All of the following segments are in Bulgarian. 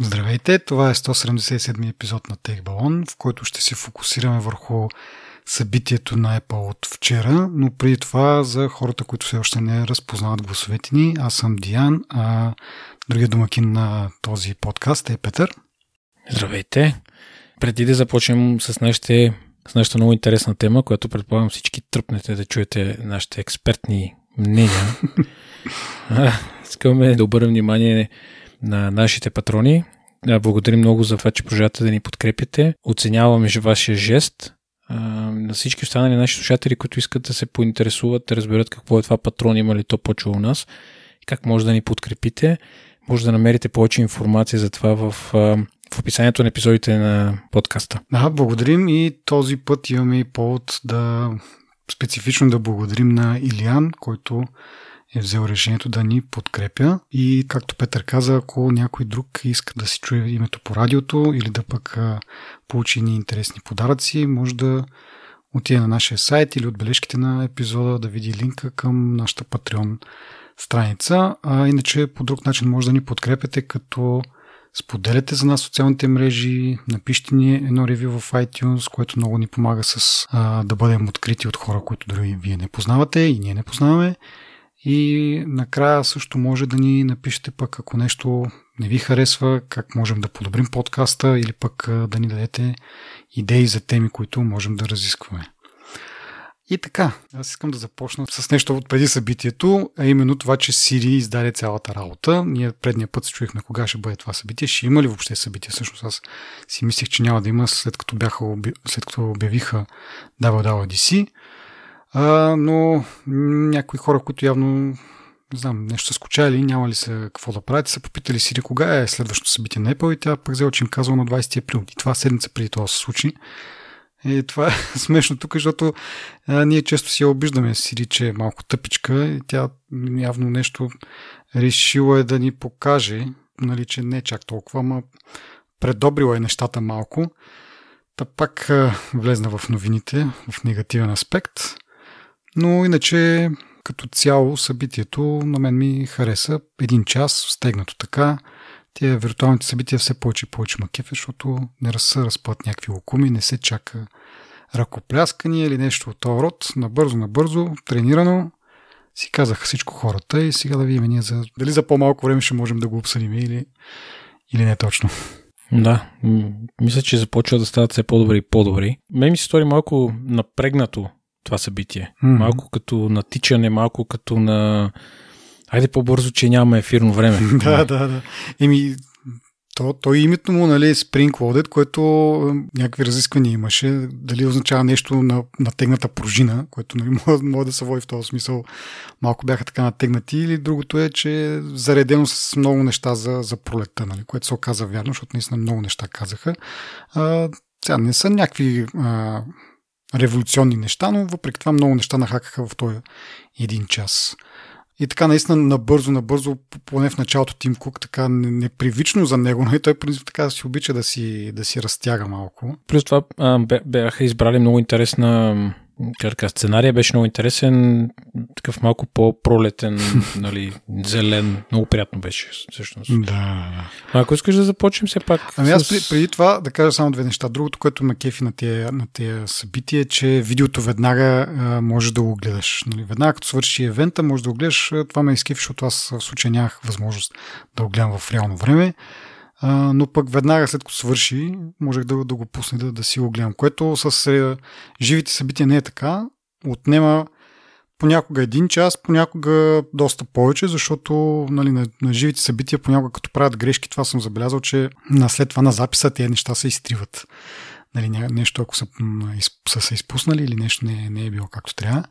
Здравейте, това е 177 епизод на Тех Балон, в който ще се фокусираме върху събитието на Apple от вчера, но преди това за хората, които все още не разпознават гласовете ни, аз съм Диан, а другия домакин на този подкаст е Петър. Здравейте! Преди да започнем с нашите с нашата много интересна тема, която предполагам всички тръпнете да чуете нашите експертни мнения. Искаме да обърнем внимание на нашите патрони. Благодарим много за това, че продължавате да ни подкрепите. Оценяваме вашия жест. На всички останали наши слушатели, които искат да се поинтересуват, да разберат какво е това патрон, има ли то почва у нас как може да ни подкрепите. Може да намерите повече информация за това в, в описанието на епизодите на подкаста. Да, благодарим и този път имаме и повод да специфично да благодарим на Илиан, който е взел решението да ни подкрепя. И както Петър каза, ако някой друг иска да си чуе името по радиото или да пък получи ни интересни подаръци, може да отиде на нашия сайт или отбележките на епизода да види линка към нашата Patreon страница. А иначе по друг начин може да ни подкрепяте, като споделяте за нас социалните мрежи, напишите ни едно ревю в iTunes, което много ни помага с а, да бъдем открити от хора, които дори вие не познавате и ние не познаваме. И накрая също може да ни напишете пък, ако нещо не ви харесва, как можем да подобрим подкаста или пък да ни дадете идеи за теми, които можем да разискваме. И така, аз искам да започна с нещо от преди събитието, а именно това, че Siri издаде цялата работа. Ние предния път се чуехме кога ще бъде това събитие. Ще има ли въобще събитие? Всъщност аз си мислех, че няма да има след като, бяха, след като обявиха WWDC. А, но някои хора, които явно не знам, нещо са скучали, няма ли се какво да правят, са попитали Сири кога е следващото събитие на Apple и тя пък взела, че им казва на 20 април. И това седмица преди това се случи. И това е смешно тук, защото а, ние често си я обиждаме Сири, че е малко тъпичка и тя явно нещо решила е да ни покаже, нали, че не чак толкова, ама предобрила е нещата малко. Та пак а, влезна в новините в негативен аспект. Но иначе като цяло събитието на мен ми хареса. Един час, стегнато така. Тия виртуалните събития все повече и повече макефе, защото не се разпът някакви лукуми, не се чака ръкопляскания или нещо от този род. Набързо, набързо, тренирано, си казаха всичко хората и сега да видим ние за, дали за по-малко време ще можем да го обсъдим или, или не точно. Да, мисля, че започва да стават все по-добри и по-добри. Ме ми се стори малко напрегнато това събитие. Mm-hmm. Малко като натичане, малко като на... Айде по-бързо, че нямаме ефирно време. да, да, да. Еми, то, то името му, нали, Spring Loaded, което някакви разисквания имаше, дали означава нещо на натегната пружина, което нали, може, може да се води в този смисъл. Малко бяха така натегнати, или другото е, че е заредено с много неща за, за пролетта, нали, което се оказа вярно, защото наистина много неща казаха. А, сега не са някакви а, революционни неща, но въпреки това много неща нахакаха в този един час. И така наистина набързо, набързо, поне в началото Тим Кук, така непривично за него, но и той принцип така си обича да си, да си разтяга малко. Плюс това бяха избрали много интересна как сценария беше много интересен, такъв малко по-пролетен, нали, зелен, много приятно беше всъщност. Да. А ако искаш да започнем все пак. Ами аз с... преди това да кажа само две неща. Другото, което ме кефи на тия, на тия събития, е, че видеото веднага а, може да го гледаш. Нали, веднага като свърши евента, може да го гледаш. Това ме изкефи, защото аз в случая нямах възможност да го гледам в реално време. А, но пък веднага след като свърши, можех да, да го пусна да, да си го гледам. Което с е, живите събития не е така. Отнема понякога един час, понякога доста повече, защото нали, на, на живите събития понякога като правят грешки, това съм забелязал, че на след това на записа тези неща се изтриват. Нали, нещо, ако са, са се изпуснали или нещо не, не е било както трябва.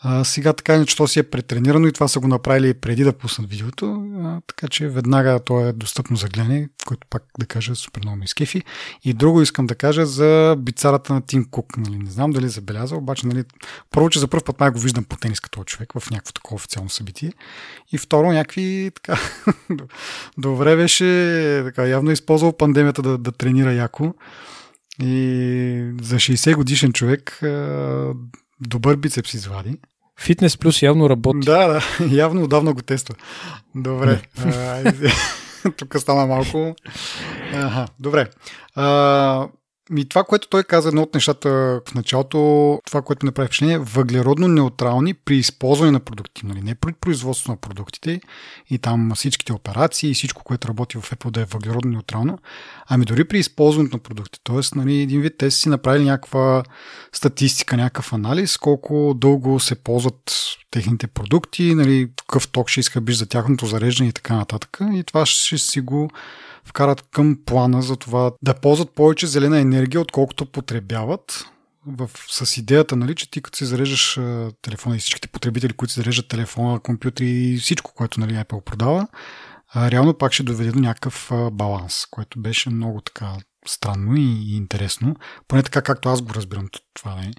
А, сега така иначе то си е претренирано и това са го направили преди да пуснат видеото, а, така че веднага то е достъпно за гледане, което пак да кажа супер много ми изкефи. И друго искам да кажа за бицарата на Тим Кук. Нали, не знам дали е забелязал, обаче нали, първо, че за първ път май го виждам по тенис като човек в някакво такова официално събитие. И второ, някакви така добре беше, така, явно е използвал пандемията да, да тренира яко. И за 60 годишен човек добър бицепс извади. Фитнес плюс явно работи. Да, да, явно отдавна го тества. Добре. Тук стана малко. Ага, добре. А, ми това, което той каза, едно от нещата в началото, това, което направи впечатление, е въглеродно неутрални при използване на продукти, нали? не при производство на продуктите и там всичките операции и всичко, което работи в Apple да е въглеродно неутрално, ами дори при използването на продукти. Тоест, нали, един вид те си направили някаква статистика, някакъв анализ, колко дълго се ползват техните продукти, нали, какъв ток ще иска биш за тяхното зареждане и така нататък. И това ще си го вкарат към плана за това да ползват повече зелена енергия, отколкото потребяват. В, с идеята, нали, че ти като си зареждаш телефона и всичките потребители, които си зареждат телефона, компютри и всичко, което нали, Apple продава, а, реално пак ще доведе до някакъв а, баланс, което беше много така странно и, и интересно. Поне така, както аз го разбирам това. Не.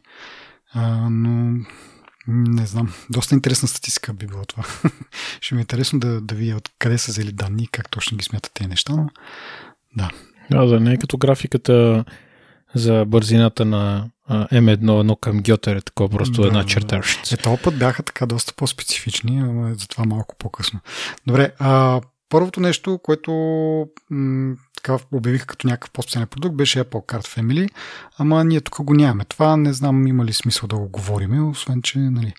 А, но не знам. Доста интересна статистика би било това. Ще ми е интересно да, да видя откъде са взели данни и как точно ги смятат тези неща, но да. Да, да не е като графиката за бързината на M1 едно към Гьотер е такова, просто да, една черта. Да. Е, този път бяха така доста по-специфични, но затова малко по-късно. Добре, а, първото нещо, което м- така обявиха като някакъв по-специален продукт, беше Apple Card Family, ама ние тук го нямаме. Това не знам има ли смисъл да го говорим, освен че нали,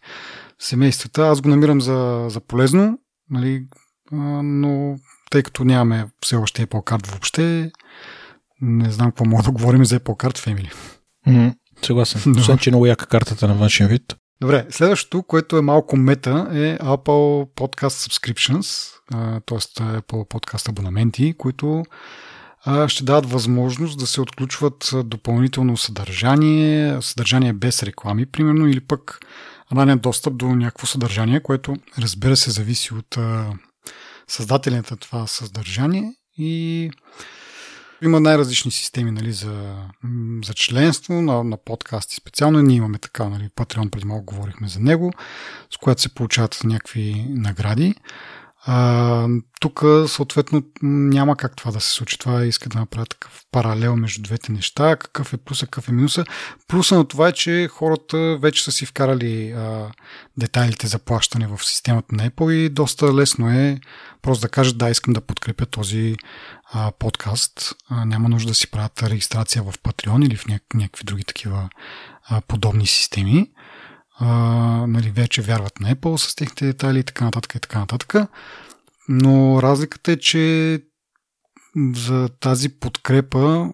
семействата, аз го намирам за, за полезно, нали, а, но тъй като нямаме все още Apple Card въобще, не знам какво мога да говорим за Apple Card Family. Mm, съгласен. Освен, че е много яка картата на външен вид. Добре, следващото, което е малко мета, е Apple Podcast Subscriptions, т.е. Apple Podcast абонаменти, които ще дадат възможност да се отключват допълнително съдържание, съдържание без реклами, примерно, или пък ранен достъп до някакво съдържание, което разбира се зависи от създателя на това съдържание и има най-различни системи нали, за, за членство на, на подкасти. Специално ние имаме така, нали, Patreon преди малко говорихме за него, с което се получават някакви награди. Тук, съответно, няма как това да се случи. Това иска да направя такъв паралел между двете неща. Какъв е плюса, какъв е минуса. Плюса на това е, че хората вече са си вкарали а, детайлите за плащане в системата на Apple и доста лесно е просто да кажат да, искам да подкрепя този а, подкаст. А, няма нужда да си правят регистрация в Patreon или в някакви други такива а, подобни системи нали, вече вярват на Apple с техните детайли и така нататък и така нататък. Но разликата е, че за тази подкрепа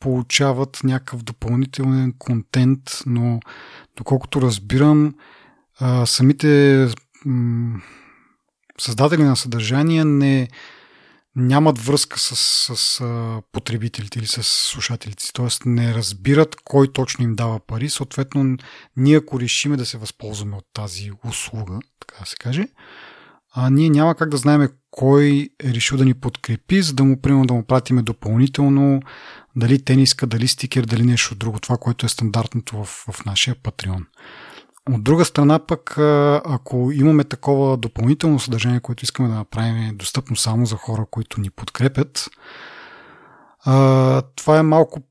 получават някакъв допълнителен контент, но доколкото разбирам, самите създатели на съдържание не, нямат връзка с, с а, потребителите или с слушателите. Тоест не разбират кой точно им дава пари. Съответно, ние ако решиме да се възползваме от тази услуга, така да се каже, а, ние няма как да знаем кой е решил да ни подкрепи, за да му, примерно, да му пратиме допълнително дали тениска, дали стикер, дали нещо друго. Това, което е стандартното в, в нашия Patreon. От друга страна пък, ако имаме такова допълнително съдържание, което искаме да направим достъпно само за хора, които ни подкрепят, това е малко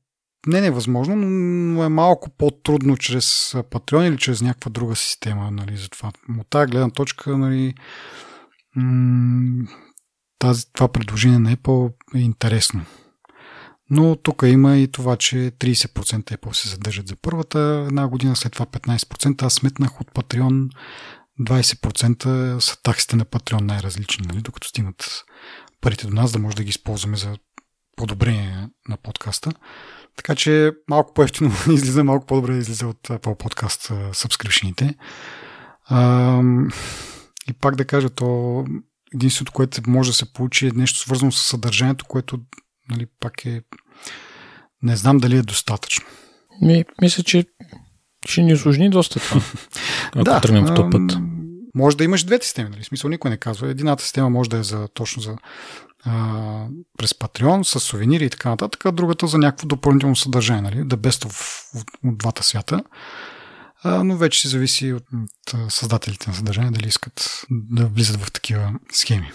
не невъзможно, но е малко по-трудно чрез Patreon или чрез някаква друга система. Нали, затова. От тази гледна точка нали, тази, това предложение на Apple е интересно. Но тук има и това, че 30% Apple се задържат за първата една година, след това 15%. Аз сметнах от Patreon 20% са таксите на Patreon най-различни, нали? докато стигнат парите до нас, да може да ги използваме за подобрение на подкаста. Така че малко по-ефтино излиза, малко по-добре излиза от Apple Podcast сабскрипшените. И пак да кажа, то единството, което може да се получи е нещо свързано с съдържанието, което нали, пак е... Не знам дали е достатъчно. Ми, мисля, че ще ни осложни доста това, ако да, тръгнем в този път. Може да имаш двете системи, нали? Смисъл никой не казва. Едината система може да е за точно за а, през Patreon, с сувенири и така нататък, а другата за някакво допълнително съдържание, нали? Да best of, от, от двата свята. А, но вече си зависи от, от създателите на съдържание дали искат да влизат в такива схеми.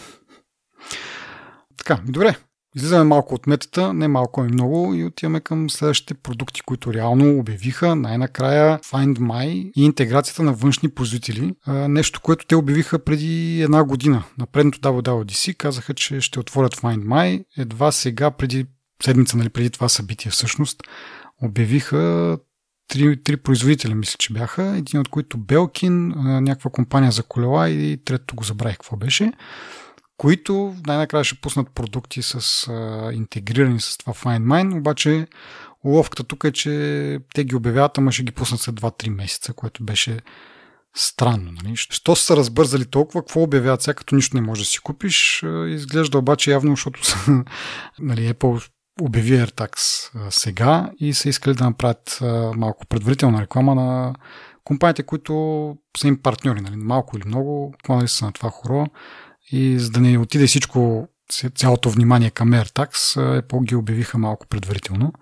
Така, добре. Излизаме малко от метата, не малко и много и отиваме към следващите продукти, които реално обявиха най-накрая Find My и интеграцията на външни производители. Нещо, което те обявиха преди една година. На предното WWDC казаха, че ще отворят Find My. Едва сега, преди седмица, нали, преди това събитие всъщност, обявиха три, три производителя, мисля, че бяха. Един от които Белкин, някаква компания за колела и трето го забравих какво беше които най-накрая ще пуснат продукти с а, интегрирани с това Mine, обаче уловката тук е, че те ги обявяват, ама ще ги пуснат след 2-3 месеца, което беше странно. Нали? Що са разбързали толкова, какво обявяват сега, като нищо не можеш да си купиш? Изглежда обаче явно, защото са, нали, Apple обяви AirTags сега и са искали да направят малко предварителна реклама на компаниите, които са им партньори, нали? малко или много, клонали са на това хоро и за да не отиде всичко, цялото внимание към AirTags, Apple ги обявиха малко предварително,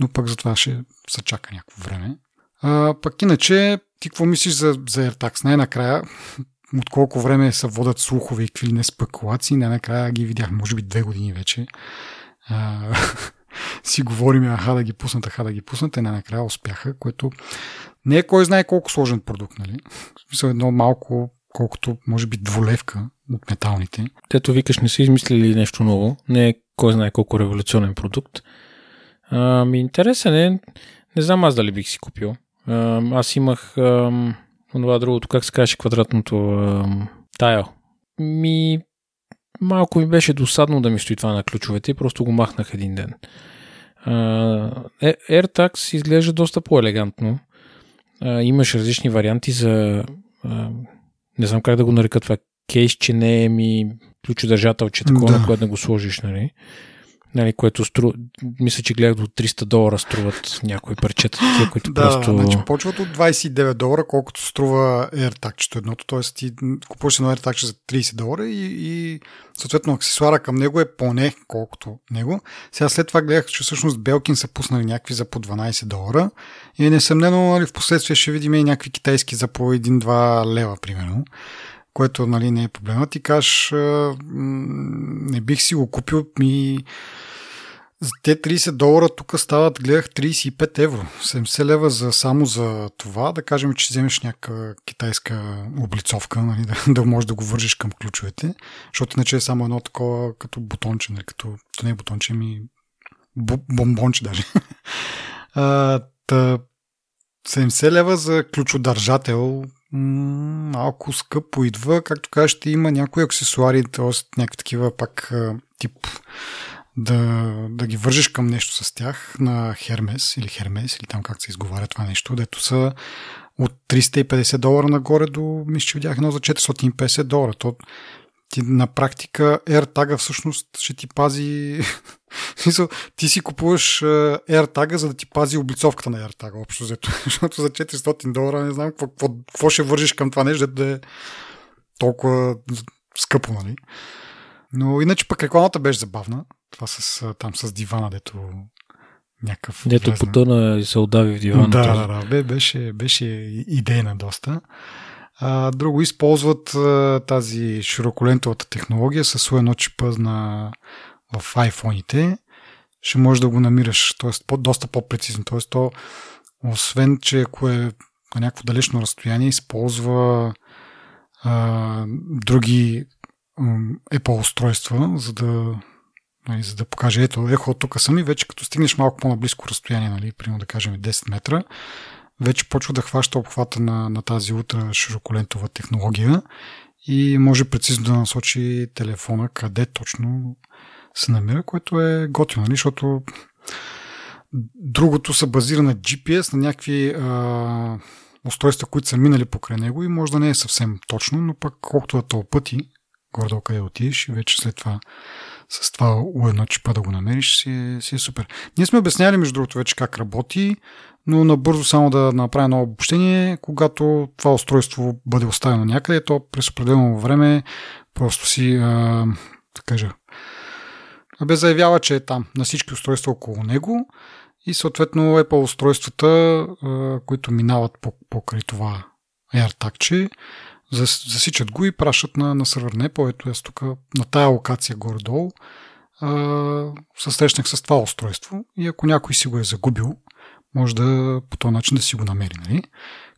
но пък за това ще се чака някакво време. А, пък иначе, ти какво мислиш за, за AirTags? Най-накрая, от колко време се водят слухове и какви не спекулации, най-накрая ги видях, може би две години вече. А, си говорим, аха да ги пуснат, аха да ги пуснат, и най-накрая успяха, което не е кой знае колко сложен продукт, нали? В смисъл едно малко колкото може би дволевка от металните. Тето викаш, не са измислили нещо ново, не е кой знае колко революционен продукт. Ами интересен е, не знам аз дали бих си купил. А, аз имах ам, това другото, как се каже квадратното ам, тайл. Ми малко ми беше досадно да ми стои това на ключовете и просто го махнах един ден. Uh, AirTags изглежда доста по-елегантно. Uh, имаш различни варианти за uh, не знам как да го нарека това, кейс, че не е ми ключодържател, че такова, да. на което да го сложиш, нали? нали, което стру... мисля, че гледах до 300 долара струват някои парчета, тия, които да, просто... значи почват от 29 долара, колкото струва AirTag едното, т.е. ти купуваш едно AirTag за 30 долара и, и съответно аксесуара към него е поне колкото него. Сега след това гледах, че всъщност Белкин са пуснали някакви за по 12 долара и несъмнено нали, в последствие ще видим и някакви китайски за по 1-2 лева, примерно което нали, не е проблема. Ти кажеш, не бих си го купил ми за те 30 долара тук стават, гледах 35 евро. 70 лева за, само за това. Да кажем, че вземеш някаква китайска облицовка, нали, да, да можеш да го вържиш към ключовете, защото иначе е само едно такова като бутонче, нали, като, то не е бутонче, ми бомбонче даже. а, та, 70 лева за ключодържател малко скъпо идва. Както кажа, ще има някои аксесуари, т.е. някакви такива пак тип да, да ги вържиш към нещо с тях на Хермес или Хермес или там как се изговаря това нещо, дето са от 350 долара нагоре до, мисля, че видях едно за 450 долара. То, ти на практика AirTag всъщност ще ти пази ти си купуваш AirTag, за да ти пази облицовката на AirTag, общо взето. Защото за 400 долара не знам какво, какво, какво ще вържиш към това нещо, да е толкова скъпо, нали? Но иначе пък рекламата беше забавна. Това с, там с дивана, дето някакъв... Дето влезна. потъна и се отдави в дивана. Да, да, да. Беше, беше идейна доста. А, друго, използват а, тази широколентовата технология с едно чипа на, в iPhone-ите. Ще можеш да го намираш, т.е. По, доста по-прецизно. Т.е. то, освен, че ако е на някакво далечно разстояние, използва а, други Apple устройства, за да, нали, за да покаже, ето, ехо, тук съм и вече като стигнеш малко по-наблизко разстояние, нали, примерно да кажем 10 метра, вече почва да хваща обхвата на, на тази утра широколентова технология и може прецизно да насочи телефона къде точно се намира, което е готино, нали, защото другото се базира на GPS, на някакви а, устройства, които са минали покрай него и може да не е съвсем точно, но пък колкото да толкова пъти, горе къде отидеш и вече след това с това у едно чипа да го намериш, си е, си е супер. Ние сме обясняли, между другото, вече как работи, но набързо само да направя едно обобщение, когато това устройство бъде оставено някъде, то през определено време просто си, а, да кажа, бе заявява, че е там на всички устройства около него и съответно Apple устройствата, които минават покрай това AirTag, засичат го и пращат на, на сървър. Не повече, аз тук на тая локация горе-долу се срещнах с това устройство и ако някой си го е загубил, може да по този начин да си го намери. Нали?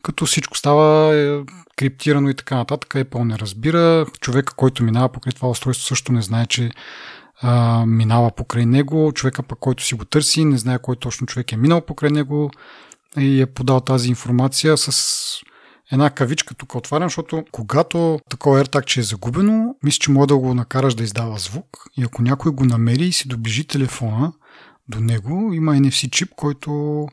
Като всичко става е, криптирано и така нататък, Apple не разбира. Човека, който минава покрай това устройство, също не знае, че а, минава покрай него. Човека пък, който си го търси, не знае кой точно човек е минал покрай него и е подал тази информация с една кавичка тук отварям, защото когато такова AirTag, че е загубено, мисля, че може да го накараш да издава звук и ако някой го намери и си доближи телефона до него, има NFC чип, който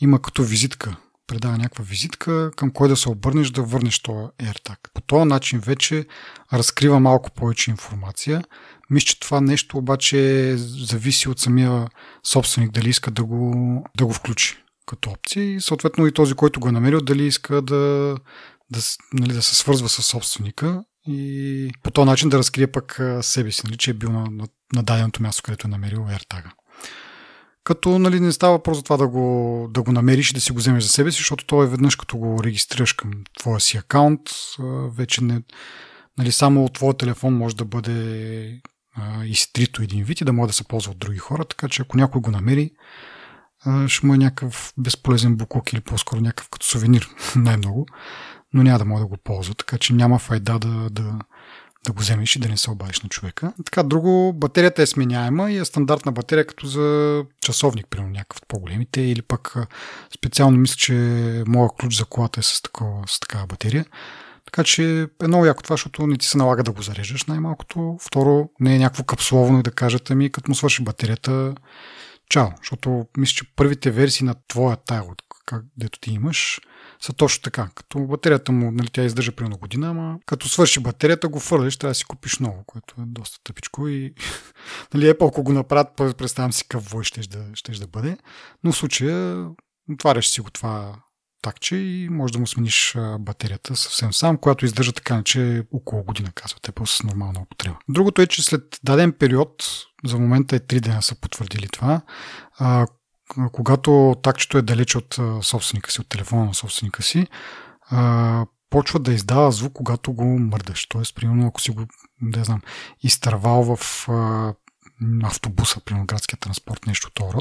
има като визитка предава някаква визитка, към кой да се обърнеш да върнеш този AirTag. По този начин вече разкрива малко повече информация. Мисля, че това нещо обаче зависи от самия собственик, дали иска да го, да го включи като опция и съответно и този, който го е намерил, дали иска да, да, нали, да се свързва с собственика и по този начин да разкрие пък себе си, нали, че е бил на, на, на даденото място, където е намерил AirTag. Като нали, не става въпрос за това да го, да го намериш и да си го вземеш за себе си, защото то е веднъж като го регистрираш към твоя си акаунт, вече не, нали, само от твоя телефон може да бъде изтрито един вид и да може да се ползва от други хора, така че ако някой го намери, ще му е някакъв безполезен буклук или по-скоро някакъв като сувенир най-много, но няма да може да го ползва, така че няма файда да, да, да го вземеш и да не се обадиш на човека. Така, друго, батерията е сменяема и е стандартна батерия, като за часовник, примерно някакъв по-големите, или пък специално мисля, че моя ключ за колата е с, такова, с такава батерия. Така че е много яко това, защото не ти се налага да го зареждаш най-малкото. Второ, не е някакво капсуловно и да кажат, ами като му свърши батерията, чао. Защото мисля, че първите версии на твоя тая, как, дето ти имаш, са точно така. Като батерията му, нали, тя издържа примерно година, ама като свърши батерията, го фърлиш, трябва да си купиш ново, което е доста тъпичко и нали, Apple, ако го направят, представям си какъв вой ще да, ще да бъде. Но в случая отваряш си го това такче и може да му смениш батерията съвсем сам, която издържа така, че около година, казва Apple, с нормална употреба. Другото е, че след даден период, за момента е 3 дена са потвърдили това, когато такчето е далеч от собственика си, от телефона на собственика си, почва да издава звук, когато го мърдаш. Тоест, примерно, ако си го, не знам, изтървал в автобуса, примерно градския транспорт, нещо от този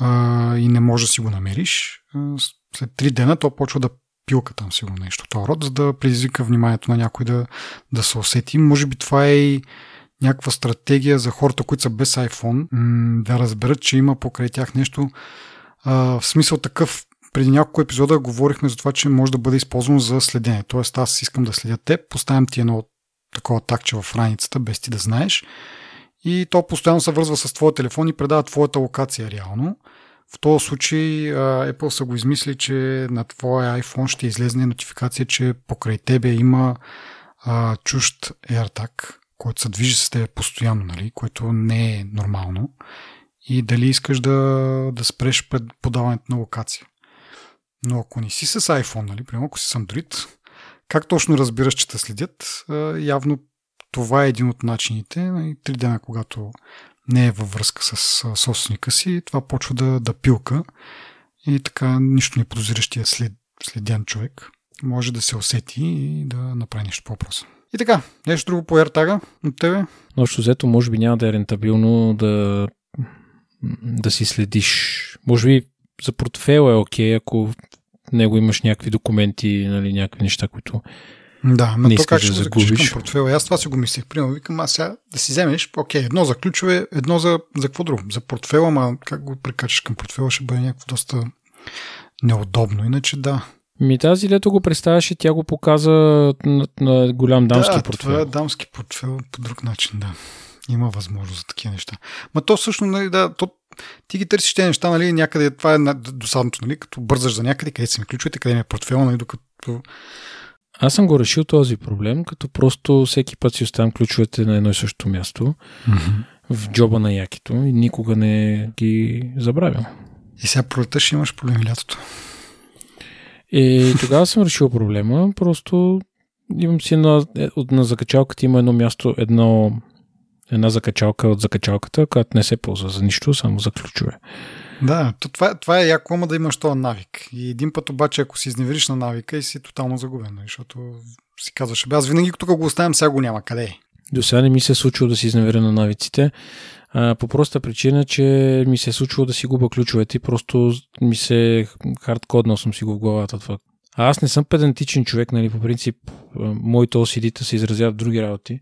род, и не можеш да си го намериш, след три дена то почва да пилка там сигурно нещо този род, за да предизвика вниманието на някой да, да се усети. Може би това е и някаква стратегия за хората, които са без iPhone, да разберат, че има покрай тях нещо а, в смисъл такъв. Преди няколко епизода говорихме за това, че може да бъде използвано за следене. Тоест аз искам да следя теб, поставям ти едно такова такче в раницата, без ти да знаеш. И то постоянно се връзва с твоя телефон и предава твоята локация реално. В този случай Apple са го измисли, че на твоя iPhone ще излезне нотификация, че покрай тебе има а, чужд AirTag, който се движи с теб постоянно, нали, което не е нормално. И дали искаш да, да спреш пред подаването на локация. Но ако не си с iPhone, нали, примерно ако си с Android, как точно разбираш, че те следят? Явно това е един от начините. Нали, три дена, когато не е във връзка с собственика си, това почва да, да пилка и така нищо не подозиращия след, следян човек може да се усети и да направи нещо по въпроса. И така, нещо друго по AirTag от тебе? Общо взето, може би няма да е рентабилно да, да си следиш. Може би за портфел е окей, ако в него имаш някакви документи, нали, някакви неща, които да, но то как ще да загубиш към портфела? Аз това си го мислех. Примерно, викам, аз сега да си вземеш, окей, едно за ключове, едно за, за какво друго? За портфела, ама как го прикачаш към портфела, ще бъде някакво доста неудобно. Иначе да, ми тази лето го представяше, тя го показа на, на голям дамски да, портфел. това е дамски портфел по друг начин, да. Има възможност за такива неща. Ма то всъщност, нали, да, то, ти ги търсиш тези неща, нали, някъде, това е досадното, нали, като бързаш за някъде, къде са ми ключовете, къде ми е портфел, нали, докато аз съм го решил този проблем, като просто всеки път си оставям ключовете на едно и също място mm-hmm. в джоба на якито и никога не ги забравям. И сега пролета ще имаш проблеми лятото. И тогава съм решил проблема. Просто имам си на, на закачалката има едно място, едно, една закачалка от закачалката, която не се ползва за нищо, само за ключове. Да, то това, това е яко, ама да имаш този навик. И един път обаче, ако си изневериш на навика и си тотално загубен, нали, защото си казваш, аз винаги тук го оставям, сега го няма. Къде е? До сега не ми се е случило да си изневеря на навиците. А, по проста причина, че ми се е случило да си губа ключовете и просто ми се хардкоднал съм си го в главата това. А аз не съм педантичен човек, нали, по принцип моите OCD-та се изразяват в други работи.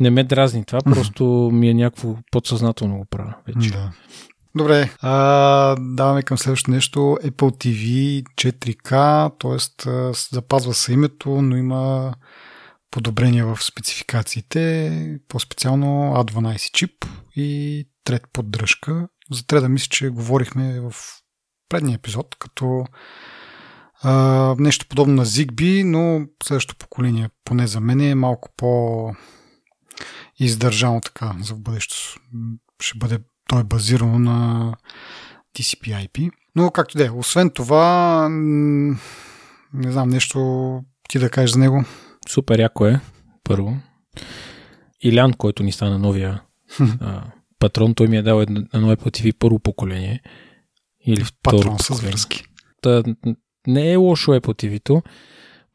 Не ме дразни това, просто ми е някакво подсъзнателно го правя вече. Да. Добре, а, даваме към следващото нещо. Apple TV 4K, т.е. запазва се името, но има подобрения в спецификациите, по-специално A12 чип и трет поддръжка. За треда мисля, че говорихме в предния епизод, като а, нещо подобно на Zigbee, но следващото поколение, поне за мен, е малко по издържано така за в бъдещето. Ще бъде, то е базирано на TCP-IP. Но както да е, освен това, не знам, нещо ти да кажеш за него. Супер яко е, първо. Илян, който ни стана новия а, патрон, той ми е дал едно Apple TV първо поколение. Или второ Патрон с връзки. Та, не е лошо Apple TV-то,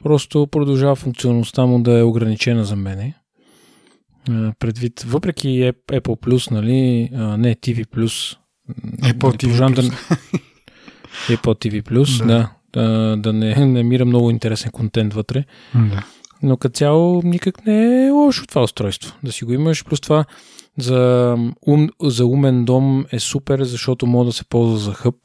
просто продължава функционалността му да е ограничена за мене. Предвид, въпреки Apple Plus, нали, а, не TV Plus, Apple TV Plus. Да, Apple TV Plus, Да. да, да, да не намира много интересен контент вътре. Да. Но като цяло никак не е лошо това устройство. Да си го имаш, плюс това за, ум, за умен дом е супер, защото може да се ползва за хъб.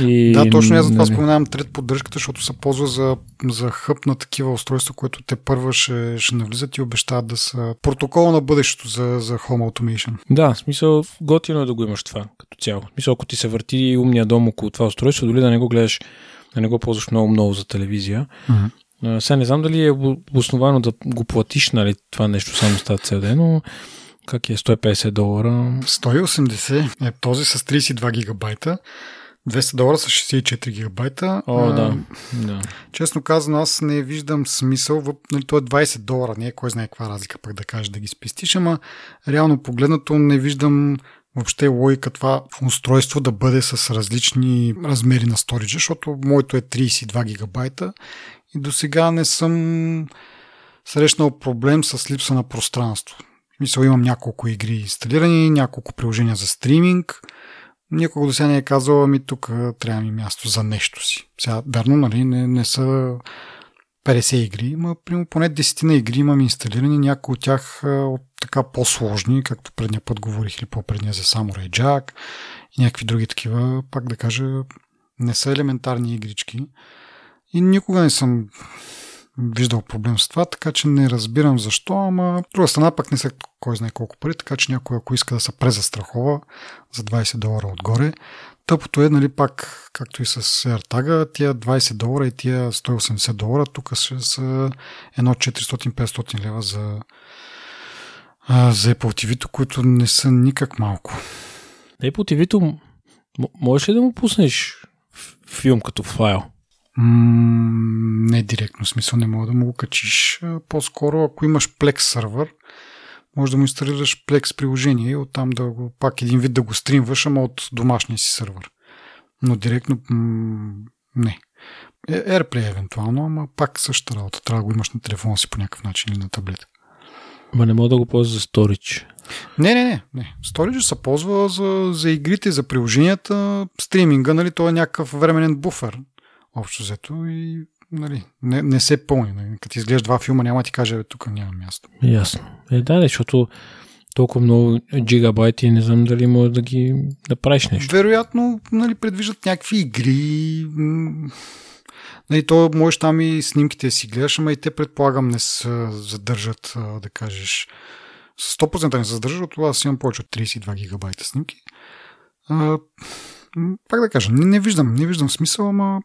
И, Да, точно аз за това нали, споменавам трет поддръжката, защото се ползва за, за хъб на такива устройства, които те първа ще, ще навлизат и обещават да са протокола на бъдещето за, за Home Automation. Да, в смисъл, готино е да го имаш това като цяло. В смисъл, ако ти се върти умния дом около това устройство, дори да не го гледаш, да не го ползваш много-много за телевизия. Сега не знам дали е основано да го платиш, нали, това нещо само с тази цел е, но как е 150 долара. 180 е този с 32 гигабайта, 200 долара с 64 гигабайта. О, А, да. да. Честно казано, аз не виждам смисъл. Въп, нали, то е 20 долара, не е кой знае каква разлика пък да кажеш да ги спестиш, ама реално погледнато не виждам въобще логика това устройство да бъде с различни размери на сториджа, защото моето е 32 гигабайта и до сега не съм срещнал проблем с липса на пространство. Смисъл имам няколко игри инсталирани, няколко приложения за стриминг. Никога до сега не е казал, ами тук трябва ми място за нещо си. Сега, верно, нали, не, не са 50 игри, но примерно поне 10 на игри имам инсталирани, някои от тях от така по-сложни, както предния път говорих или по-предния за Samurai Jack и някакви други такива, пак да кажа, не са елементарни игрички. И никога не съм виждал проблем с това, така че не разбирам защо, ама друга страна пък не са кой знае колко пари, така че някой ако иска да се презастрахова за 20 долара отгоре, тъпото е, нали, пак, както и с AirTag, тия 20 долара и тия 180 долара, тук са едно 400-500 лева за, за Apple TV, които не са никак малко. Apple TV-то, можеш ли да му пуснеш филм като файл? М, не директно, смисъл не мога да му го качиш. По-скоро, ако имаш Plex сервер, може да му инсталираш Plex приложение и оттам да го, пак един вид да го стримваш, ама от домашния си сервер. Но директно м- не. Е, AirPlay евентуално, ама пак същата работа. Трябва да го имаш на телефона си по някакъв начин или на таблет. Ма не мога да го ползва за сторич. Не, не, не. не. Storage се ползва за, за игрите, за приложенията, стриминга, нали, то е някакъв временен буфер. Общо взето и нали, не, не се пълни. Нали. Като изглежда два филма, няма ти каже, тук няма място. Ясно. Е, да, защото толкова много гигабайти, не знам дали може да ги да правиш нещо. Вероятно, нали, предвиждат някакви игри. Нали, то можеш там и снимките си гледаш, ама и те предполагам не се задържат, да кажеш, с 100% не се задържат, от това аз имам повече от 32 гигабайта снимки. А, пак да кажа, не, не виждам, не виждам смисъл, ама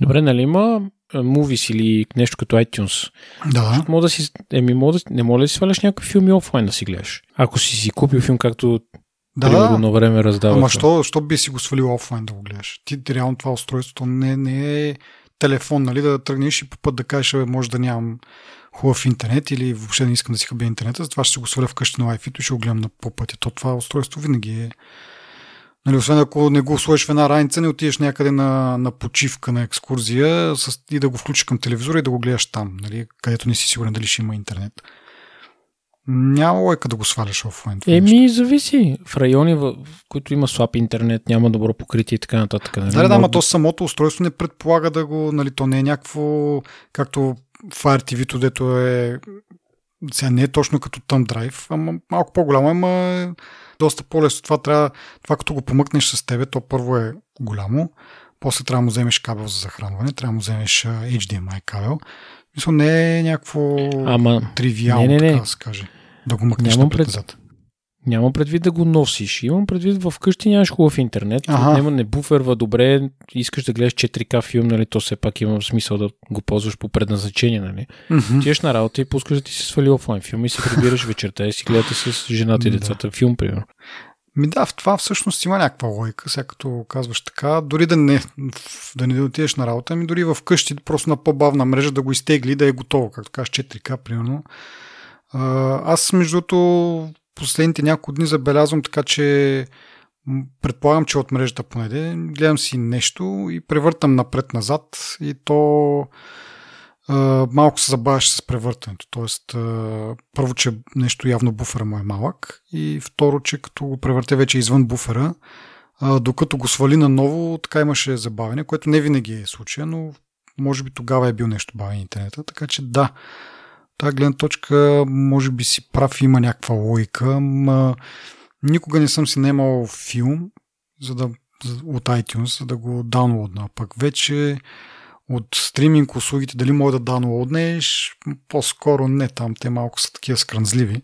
Добре, нали има movies или нещо като iTunes? да, Мога да си, еми, мога да, не мога да си сваляш някакви филми офлайн да си гледаш? Ако си си купил филм, както да, да. едно време раздават. Ама що, що би си го свалил офлайн да го гледаш? Ти реално това устройството не, не е телефон, нали, да тръгнеш и по път да кажеш, може да нямам хубав интернет или въобще не искам да си хабя интернета, затова ще си го сваля вкъщи на Wi-Fi и ще го гледам на по пътя. То това устройство винаги е Нали, освен ако не го сложиш в една раница, не отидеш някъде на, на почивка, на екскурзия с, и да го включиш към телевизора и да го гледаш там, нали, където не си сигурен дали ще има интернет. няма лойка да го сваляш офлайн. Еми, зависи. В райони, в които има слаб интернет, няма добро покритие и така нататък. Нали? Да, да, ама то самото устройство не предполага да го, нали, то не е някакво, както Fire TV, дето е сега не е точно като Thumb Drive, ама малко по-голямо, ама е доста по-лесно. Това, трябва, това като го помъкнеш с тебе, то първо е голямо, после трябва да му вземеш кабел за захранване, трябва да му вземеш HDMI кабел. Мисля, не е някакво Ама... тривиално, не, не, не. така да се каже. Да го мъкнеш Нямам пред... Нямам предвид да го носиш. Имам предвид в къщи нямаш хубав интернет. Ага. Не, не буферва добре. Искаш да гледаш 4К филм, нали? То все пак има смисъл да го ползваш по предназначение, нали? Mm-hmm. Тиеш на работа и пускаш да ти се свали офлайн филм и се прибираш вечерта и си гледате с жената и децата филм, примерно. Ми да, в това всъщност има някаква логика, сега като казваш така, дори да не, да не отидеш на работа, ами дори в къщи, просто на по-бавна мрежа да го изтегли да е готово, както кажеш 4К, примерно. Аз, между другото, последните няколко дни забелязвам така, че предполагам, че от мрежата понеде, гледам си нещо и превъртам напред-назад и то малко се забавяше с превъртането. Тоест, първо, че нещо явно буфера му е малък и второ, че като го превърте вече извън буфера, докато го свали наново, така имаше забавяне, което не винаги е случая, но може би тогава е бил нещо бавен интернета. Така че да, тази гледна точка може би си прав, има някаква логика, но никога не съм си наемал филм за да, от iTunes, за да го даунлодна. Пък вече от стриминг услугите, дали мога да даунлоднеш, по-скоро не, там те малко са такива скранзливи.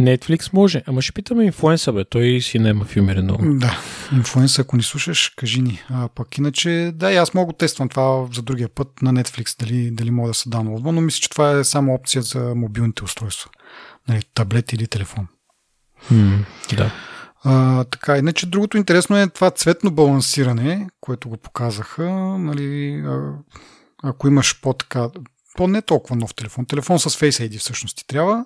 Netflix може, ама ще питаме инфлуенса, бе, той си нема филми много. Да, инфлуенса, ако ни слушаш, кажи ни. А пък иначе, да, и аз мога да тествам това за другия път на Netflix, дали, дали мога да се даунлодва, но мисля, че това е само опция за мобилните устройства. Нали, таблет или телефон. Mm, да. А, така, иначе другото интересно е това цветно балансиране, което го показаха. Нали, а, ако имаш по-така, по-не толкова нов телефон, телефон с Face ID всъщност ти трябва,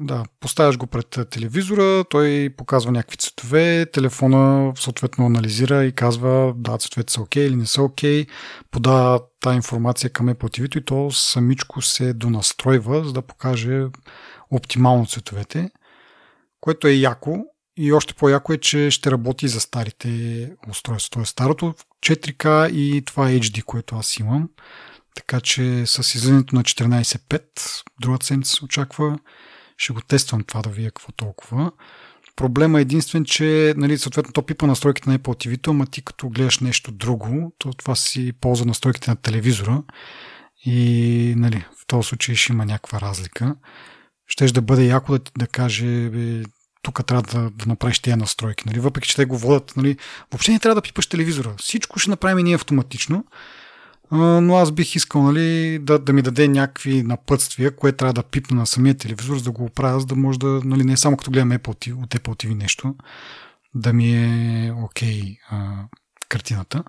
да, поставяш го пред телевизора, той показва някакви цветове, телефона съответно анализира и казва да, цветовете са окей okay или не са окей, okay, подава тази информация към Apple и то самичко се донастройва, за да покаже оптимално цветовете което е яко и още по-яко е, че ще работи за старите устройства. Тоест старото 4K и това HD, което аз имам. Така че с излизането на 14.5, другата седмица се очаква, ще го тествам това да видя какво толкова. Проблема е единствен, че нали, съответно то пипа настройките на Apple TV, ама ти като гледаш нещо друго, то това си ползва настройките на телевизора и нали, в този случай ще има някаква разлика. Щеш да бъде яко да, да каже, тук трябва да, да направиш тези настройки. Нали? Въпреки, че те го водят, нали? въобще не трябва да пипаш телевизора. Всичко ще направим ние автоматично. Но аз бих искал нали, да, да ми даде някакви напътствия, кое трябва да пипна на самия телевизор, за да го оправя, за да може да, нали, не само като гледам Apple TV, от Apple TV нещо, да ми е окей okay, картината.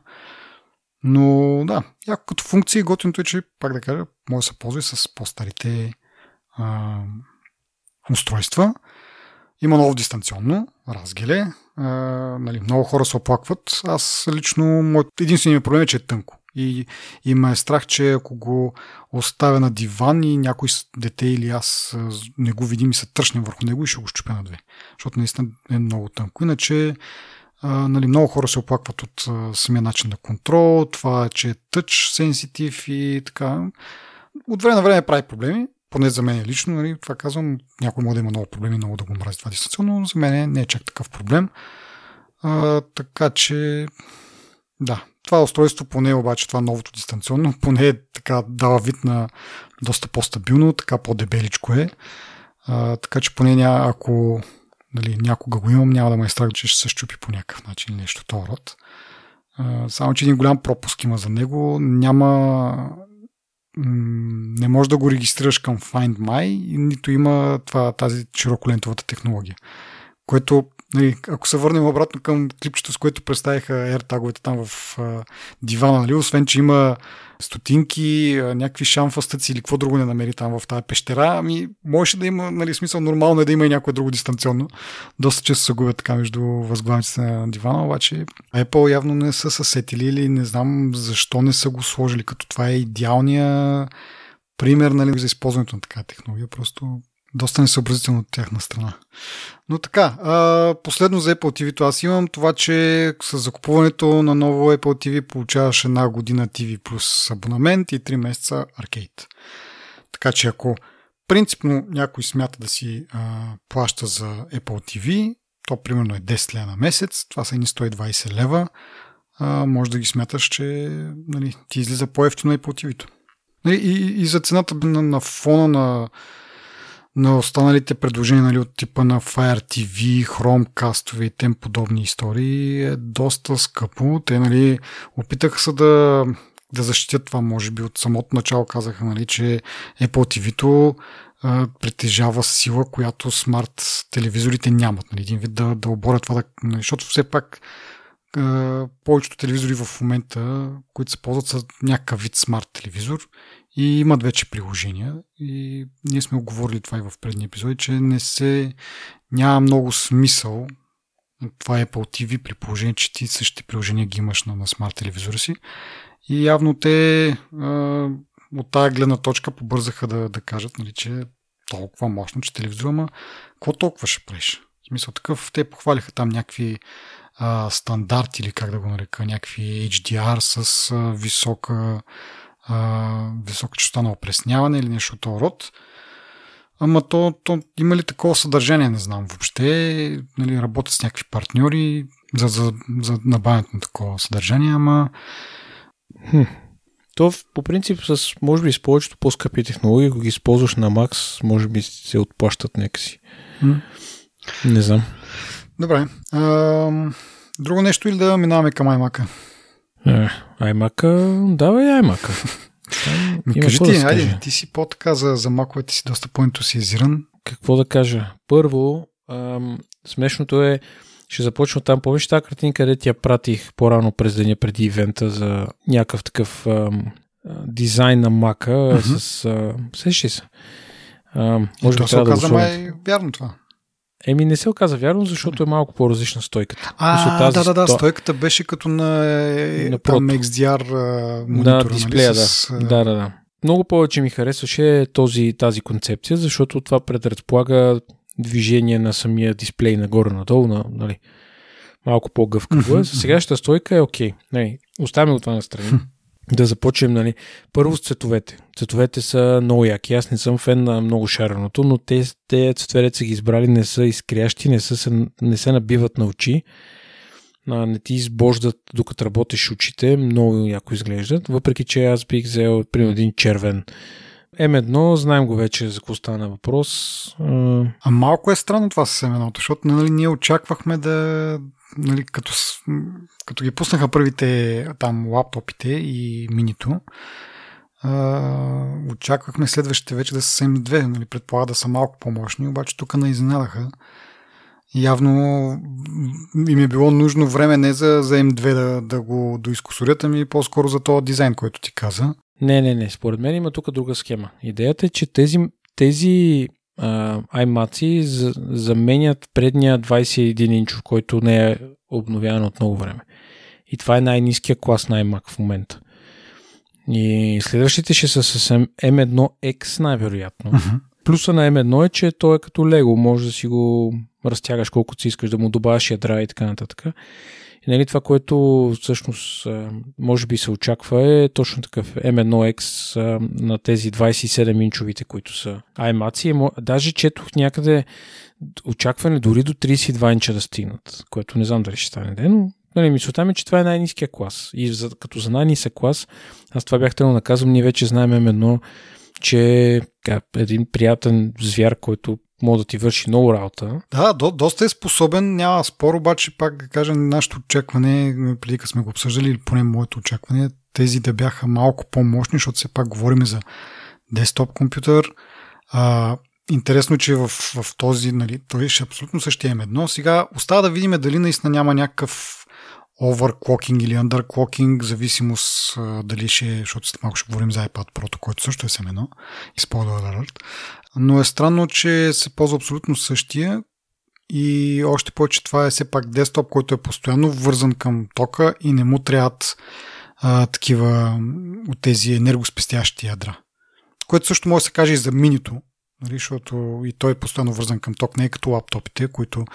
Но да, яко като функция готиното е, че, пак да кажа, може да се ползва и с по-старите а, устройства. Има ново дистанционно, разгеле. А, нали, много хора се оплакват. Аз лично, единственият проблем е, че е тънко. И, и ме е страх, че ако го оставя на диван и някой дете или аз не го видим и се тръщнем върху него и ще го щупя на две. Защото наистина е много тънко. Иначе а, нали, много хора се оплакват от а, самия начин на контрол, това, че е touch sensitive и така. От време на време прави проблеми, поне за мен лично, нали, това казвам, някой може да има много проблеми, много да го мрази това дистанционно, но за мен не е чак такъв проблем. А, така че, да, това устройство, поне обаче това новото дистанционно, поне е така дава вид на доста по-стабилно, така по-дебеличко е. А, така че поне ня, ако нали, някога го имам, няма да ме е страх, че ще се щупи по някакъв начин нещо този род. А, само, че един голям пропуск има за него. Няма не можеш да го регистрираш към Find My, нито има това, тази широколентовата технология. Което, нали, ако се върнем обратно към клипчето, с което представиха AirTag-овете там в а, дивана, нали, освен, че има стотинки, някакви шамфастъци или какво друго не намери там в тази пещера, ами можеше да има, нали, смисъл нормално е да има и някое друго дистанционно. Доста често се губят така между възглавниците на дивана, обаче Apple явно не са съсетили или не знам защо не са го сложили, като това е идеалния пример нали, за използването на такава технология. Просто доста несъобразително от тяхна страна. Но така, последно за Apple TV-то аз имам това, че с закупуването на ново Apple TV получаваш една година TV плюс абонамент и 3 месеца аркейд. Така че ако принципно някой смята да си а, плаща за Apple TV, то примерно е 10 лева на месец, това са едни 120 лева, а, може да ги смяташ, че нали, ти излиза по-ефтино Apple TV-то. Нали, и, и за цената на, на фона на на останалите предложения нали, от типа на Fire TV, Chromecast и тем подобни истории е доста скъпо. Те нали, опитаха се да, да защитят това, може би от самото начало казаха, нали, че Apple TV-то а, притежава сила, която смарт телевизорите нямат. Нали, един вид да, да оборят това, да, нали, защото все пак повечето телевизори в момента, които се ползват са някакъв вид смарт телевизор и имат вече приложения. И ние сме оговорили това и в предни епизоди, че не се няма много смисъл това е Apple TV при положение, че ти същите приложения ги имаш на, на смарт телевизора си. И явно те а, от тази гледна точка побързаха да, да кажат, нали, че толкова мощно, че телевизора, ма какво толкова ще правиш? В смисъл такъв, те похвалиха там някакви а, стандарти или как да го нарека, някакви HDR с а, висока а, висока частота на опресняване или нещо от този род. Ама то, то има ли такова съдържание, не знам въобще. Нали, работят с някакви партньори за, за, за набавянето на такова съдържание, ама... Хм. То по принцип с, може би, с повечето по-скъпи технологии, ако ги използваш на макс, може би се отплащат някакси. Хм. Не знам. Добре. А, друго нещо или да минаваме към iMac? Е, iMac, давай iMac. Ми кажи ти, да айде, ти си по-така за, за маковете си доста по-ентусиазиран. Какво да кажа? Първо, ам, смешното е, ще започна там. Помниш тази картинка, където я пратих по-рано през деня преди ивента за някакъв такъв ам, дизайн на мака uh-huh. с... Сещи се. Ам, може би трябва да го май, вярно това. Еми не се оказа вярно, защото е малко по-различна стойката. А, тази, да, да, да, стойката беше като на, на там XDR монитора. Да, нали, дисплея, нали, с... да. да. Да, да, Много повече ми харесваше този, тази концепция, защото това предразполага движение на самия дисплей нагоре-надолу, на, нали, малко по-гъвкаво mm-hmm. Сегашната стойка е окей. Okay. Нали, оставяме от това на страни да започнем, нали, първо с цветовете. Цветовете са много яки. Аз не съм фен на много шареното, но те, те цветовете са ги избрали, не са изкрящи, не, са, не се набиват на очи, а, не ти избождат докато работиш очите, много яко изглеждат, въпреки че аз бих взел, примерно, един червен М1, знаем го вече за какво стана въпрос. А малко е странно това с М1, защото нали, ние очаквахме да, нали, като, като ги пуснаха първите там лаптопите и минито, а, очаквахме следващите вече да са М2, нали, предполага да са малко по-мощни, обаче тук не изненадаха. Явно им е било нужно време не за, за М2 да, да го доискусорят, ами по-скоро за този дизайн, който ти каза. Не, не, не. Според мен има тук друга схема. Идеята е, че тези, тези iMac заменят предния 21 инчов, който не е обновяван от много време. И това е най-низкия клас на iMac в момента. И следващите ще са с M1X най-вероятно. Uh-huh. Плюса на M1 е, че той е като Лего. Може да си го разтягаш колкото си искаш, да му добавяш ядра и така нататък. И нали, това, което всъщност може би се очаква е точно такъв M1X на тези 27-инчовите, които са iMac. Даже четох някъде очакване дори до 32 инча да стигнат, което не знам дали ще стане ден, но нали, мисълта ми, е, че това е най-низкия клас. И за, като за най-нисък клас, аз това бях тръгнал да казвам, ние вече знаем M1, че е един приятен звяр, който може да ти върши много работа. Да, до, доста е способен, няма спор, обаче пак да кажем, нашето очакване, преди сме го обсъждали, или поне моето очакване, тези да бяха малко по-мощни, защото все пак говорим за десктоп компютър. А, интересно, че в, в този, нали, той ще е абсолютно същия M1. Сега остава да видим дали наистина няма някакъв overclocking или underclocking, зависимост дали ще, защото след малко ще говорим за iPad Pro, който също е семено, и spoiler alert. Но е странно, че се ползва абсолютно същия и още повече това е все пак десктоп, който е постоянно вързан към тока и не му трябват а, такива от тези енергоспестящи ядра. което също може да се каже и за минито, нали, защото и той е постоянно вързан към ток, не е като лаптопите, които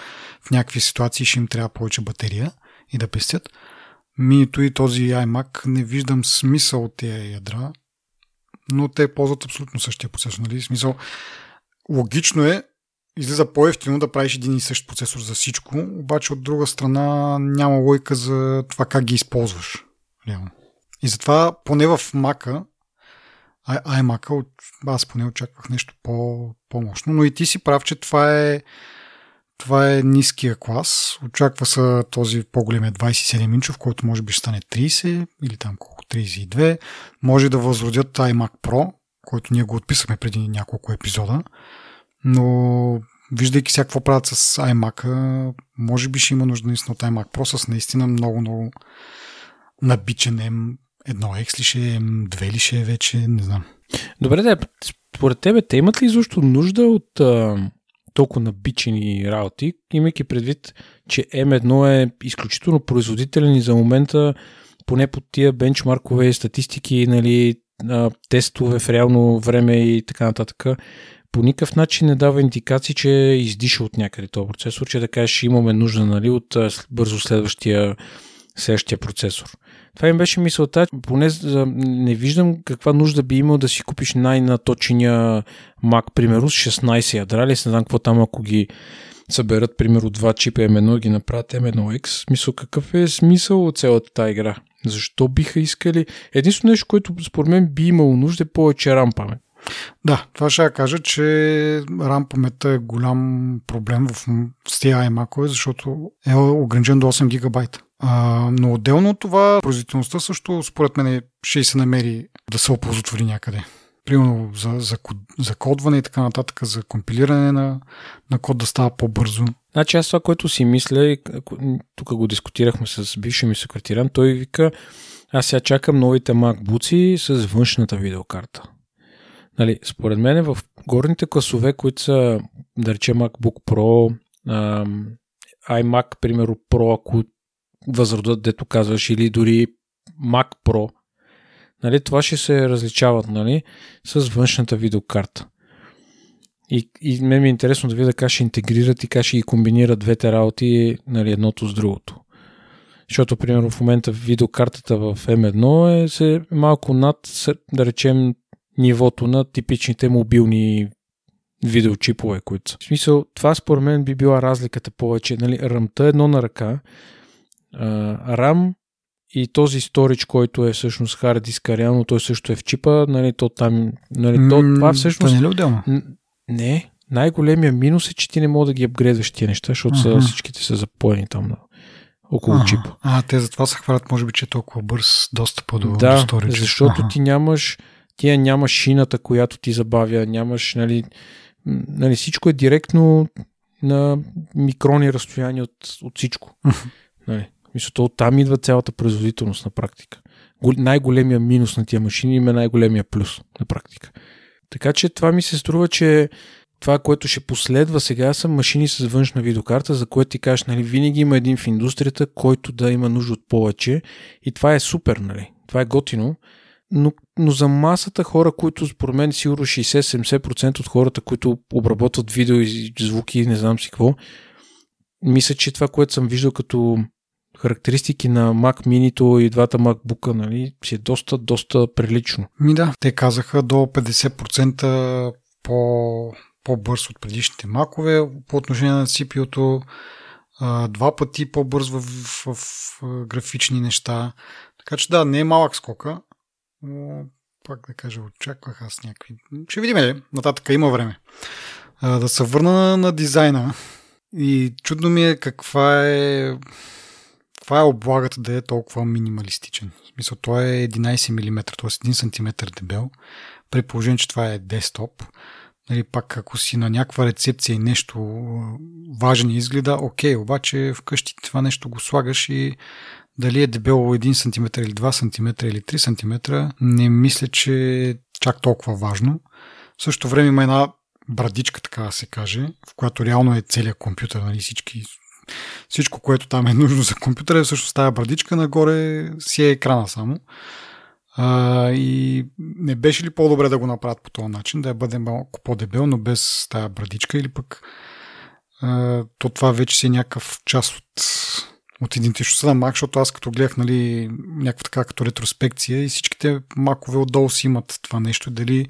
в някакви ситуации ще им трябва повече батерия и да пестят. Минито и този iMac не виждам смисъл от тези ядра, но те ползват абсолютно същия процесор. Нали? Смисъл, логично е, излиза по-ефтино да правиш един и същ процесор за всичко, обаче от друга страна няма лойка за това как ги използваш. Реално. И затова, поне в Mac, iMac, аз поне очаквах нещо по, по-мощно, но и ти си прав, че това е това е ниския клас. Очаква се този по-големия 27 инчов, който може би ще стане 30 или там колко 32. Може да възродят iMac Pro, който ние го отписахме преди няколко епизода. Но виждайки сега какво правят с iMac, може би ще има нужда наистина от iMac Pro с наистина много, много набичен M1X ли ще е, M2 ли ще е вече, не знам. Добре, да, според тебе, те имат ли изобщо нужда от толкова набичени работи, имайки предвид, че M1 е изключително производителен и за момента поне под тия бенчмаркове, статистики, нали, тестове в реално време и така нататък, по никакъв начин не дава индикации, че издиша от някъде този процесор, че да кажеш имаме нужда нали, от бързо следващия, следващия процесор. Това им беше мисълта, поне не виждам каква нужда би имал да си купиш най-наточения Mac, примерно с 16 ядра, или не знам какво там, ако ги съберат, примерно, два чипа M1 ги направят M1X. Мисъл, какъв е смисъл от цялата тази игра? Защо биха искали? Единствено нещо, което според мен би имало нужда е повече RAM памет. Да, това ще я кажа, че RAM паметта е голям проблем в, с тези iMac, защото е ограничен до 8 гигабайта. Но отделно от това, производителността също, според мен, ще се намери да се оползотвори някъде. Примерно за, за, за кодване и така нататък, за компилиране на, на код да става по-бързо. Значи аз това, което си мисля, тук го дискутирахме с бившия ми секретарян, той вика, аз сега чакам новите MacBooks с външната видеокарта. Нали, според мен в горните класове, които са, да речем, MacBook Pro, iMac, примерно Pro, ако възродат, дето казваш, или дори Mac Pro, нали, това ще се различават нали, с външната видеокарта. И, и мен ми е интересно да видя как ще интегрират и как ще ги комбинират двете работи нали, едното с другото. Защото, примерно, в момента видеокартата в M1 е се малко над, да речем, нивото на типичните мобилни видеочипове, които са. В смисъл, това според мен би била разликата повече. Нали, ръмта е едно на ръка, RAM и този сторич, който е всъщност хард диска, реално той също е в чипа, нали, то там, нали, то, това всъщност... Това не е отделно? Не, най-големия минус е, че ти не мога да ги апгрейдваш тия неща, защото uh-huh. всичките са запоени там на, около uh-huh. чипа. А, те затова се хвалят, може би, че е толкова бърз достъп до, да, до сторич. защото uh-huh. ти нямаш, ти нямаш шината, която ти забавя, нямаш, нали, нали, всичко е директно на микрони разстояние от, от всичко. Uh-huh. Нали. Мисля, то там идва цялата производителност на практика. Най-големия минус на тия машини има най-големия плюс на практика. Така че това ми се струва, че това, което ще последва сега са машини с външна видеокарта, за което ти кажеш, нали, винаги има един в индустрията, който да има нужда от повече и това е супер, нали? Това е готино, но, но за масата хора, които според мен сигурно 60-70% от хората, които обработват видео и звуки, не знам си какво, мисля, че това, което съм виждал като характеристики на Mac mini и двата MacBook, нали, си е доста, доста прилично. Ми да, те казаха до 50% по, по-бърз от предишните макове по отношение на CPU-то, два пъти по-бърз в, в, в, графични неща. Така че да, не е малък скока, но пак да кажа, очаквах аз някакви... Ще видим, нататък има време. да се върна на, на дизайна. И чудно ми е каква е каква е облагата да е толкова минималистичен? В смисъл, той е 11 мм, т.е. 1 см дебел, при положение, че това е десктоп. Нали, пак ако си на някаква рецепция и нещо важен изгледа, окей, обаче вкъщи това нещо го слагаш и дали е дебело 1 см или 2 см или 3 см, не мисля, че е чак толкова важно. В същото време има една брадичка, така да се каже, в която реално е целият компютър, нали, всички всичко, което там е нужно за компютъра, е всъщност тази брадичка, нагоре си е екрана само. А, и не беше ли по-добре да го направят по този начин, да я бъде малко по-дебел, но без тая брадичка или пък а, то това вече си е някакъв част от, от идентичността на Mac, защото аз като гледах нали, някаква така като ретроспекция и всичките макове отдолу си имат това нещо, дали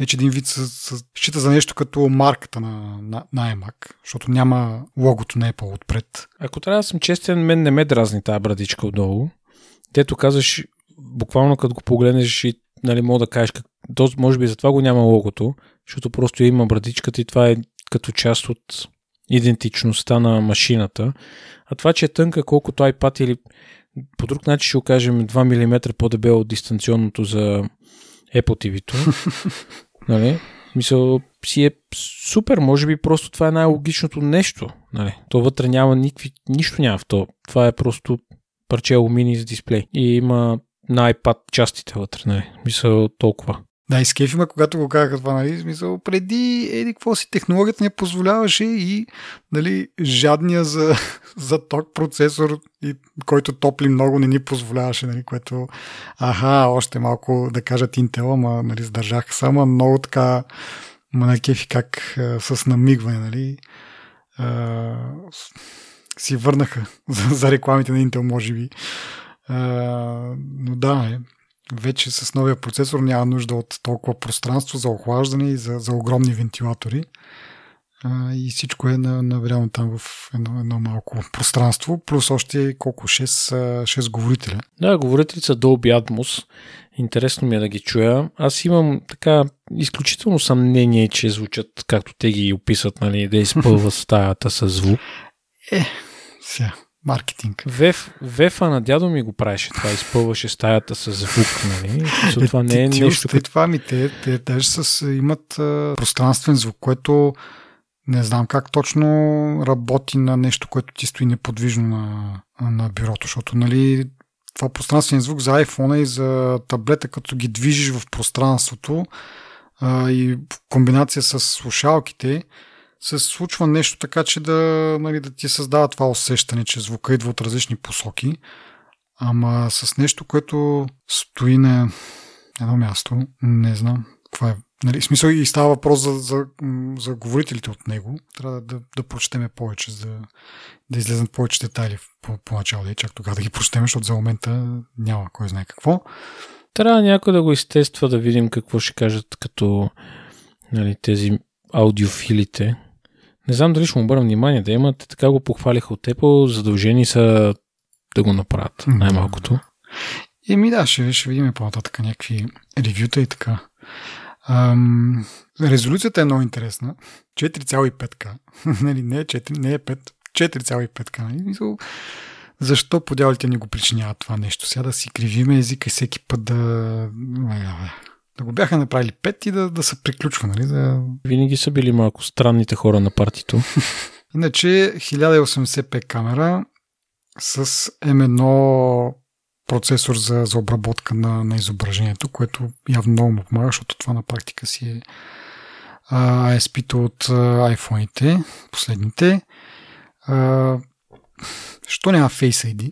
вече един вид се счита за нещо като марката на, на, на iMac, защото няма логото на Apple отпред. Ако трябва да съм честен, мен не ме дразни тази брадичка отдолу. Дето казваш, буквално като го погледнеш и нали, мога да кажеш, как, може би затова го няма логото, защото просто има брадичката и това е като част от идентичността на машината. А това, че е тънка, колкото iPad или по друг начин ще го кажем 2 мм по-дебело от дистанционното за Apple TV-то. нали? Мисъл, си е супер, може би просто това е най-логичното нещо. Нали? То вътре няма никакви, нищо няма в то. Това е просто парче алуминий с дисплей. И има на iPad частите вътре, нали? Мисля толкова. Да, и скефима, когато го казаха това, нали, смисъл, преди, еди, какво си, технологията не позволяваше и, нали, жадния за, за ток процесор, и, който топли много, не ни позволяваше, нали, което, аха, още малко да кажат Intel, ама, нали, сдържаха само, много така, ма на кефи как а, с намигване, нали, а, си върнаха за, за рекламите на Intel, може би. А, но да, е, вече с новия процесор няма нужда от толкова пространство за охлаждане и за, за огромни вентилатори. А, и всичко е навряно там в едно, едно малко пространство, плюс още колко 6, 6 говорителя. Да, говорители са Dolby Atmos. Интересно ми е да ги чуя. Аз имам така изключително съмнение, че звучат както те ги описат, нали, да изпълва стаята с звук. Е, сега, маркетинг. Веф, вефа на дядо ми го правеше това, изпълваше стаята с звук, нали? Е, това не е ти, нещо... Ти, това ми, те, те даже с, имат а, пространствен звук, което не знам как точно работи на нещо, което ти стои неподвижно на, на бюрото, защото нали, това пространствен звук за iPhone и за таблета, като ги движиш в пространството а, и в комбинация с слушалките, се случва нещо така, че да, нали, да ти създава това усещане, че звука идва от различни посоки. Ама с нещо, което стои на едно място, не знам какво е. Нали, смисъл и става въпрос за, за, за говорителите от него. Трябва да, да, прочетеме повече, за да, да излезнат повече детайли по, по начало, да чак тогава да ги прочетем, защото за момента няма кой знае какво. Трябва някой да го изтества, да видим какво ще кажат като нали, тези аудиофилите, не знам дали ще му обърна внимание да имат. Така го похвалиха от Apple. Задължени са да го направят, най-малкото. Еми да, ще, ще видим по-нататък някакви ревюта и така. Ам, резолюцията е много интересна. 4,5К. нали, не е 4, не е 5. 4,5К. Нали? Защо по дяволите ни го причинява това нещо? Сега да си кривиме езика и всеки път да да го бяха направили пет и да, да се приключва, нали? Да... Винаги са били малко странните хора на партито. Иначе 1080p камера с M1 процесор за, за обработка на, на изображението, което явно много му помага, защото това на практика си е ASP-то от iPhone-ите, последните. А, що няма Face ID?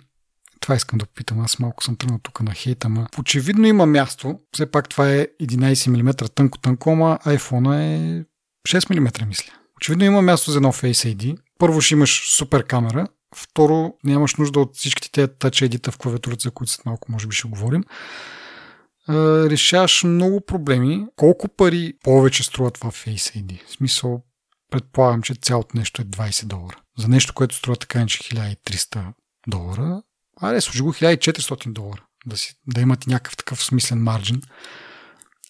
Това искам да попитам. Аз малко съм тръгнал тук на хейта, ма очевидно има място. Все пак това е 11 мм тънко-тънко, ама iPhone е 6 мм, мисля. Очевидно има място за едно Face ID. Първо ще имаш супер камера, второ нямаш нужда от всичките тези Touch ID в клавиатурата, за които след малко може би ще говорим. решаваш много проблеми. Колко пари повече струва това Face ID? В смисъл, предполагам, че цялото нещо е 20 долара. За нещо, което струва така че 1300 долара, Аре, служи го 1400 долара, да, си, да имате някакъв такъв смислен марджин.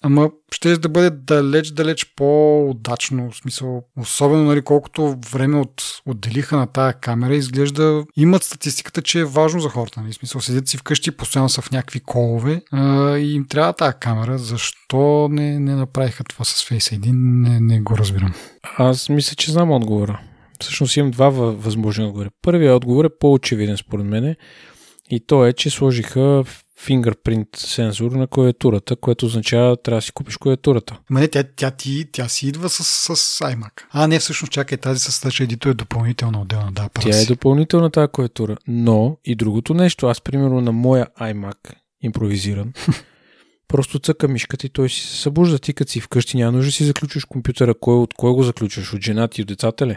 Ама ще да бъде далеч, далеч по-удачно, в смисъл, особено нали, колкото време от, отделиха на тая камера, изглежда, имат статистиката, че е важно за хората. Нали, в смисъл, седят си вкъщи, постоянно са в някакви колове а, и им трябва тая камера. Защо не, не направиха това с Face ID? Не, не го разбирам. Аз мисля, че знам отговора. Всъщност имам два възможни отговора. Първият отговор е по-очевиден според мен и то е, че сложиха фингърпринт сензор на клавиатурата, което означава трябва да си купиш клавиатурата. Ма не, тя, тя, ти, тя си идва с, с iMac. А, не, всъщност, чакай, тази с Touch ID е допълнителна отделна. Да, тя е допълнителна тази клавиатура. Но и другото нещо, аз примерно на моя iMac, импровизиран, просто цъка мишката и той си се събужда. Ти като си вкъщи няма нужда да си заключваш компютъра. Кой, от кой го заключваш? От жената и от децата ли?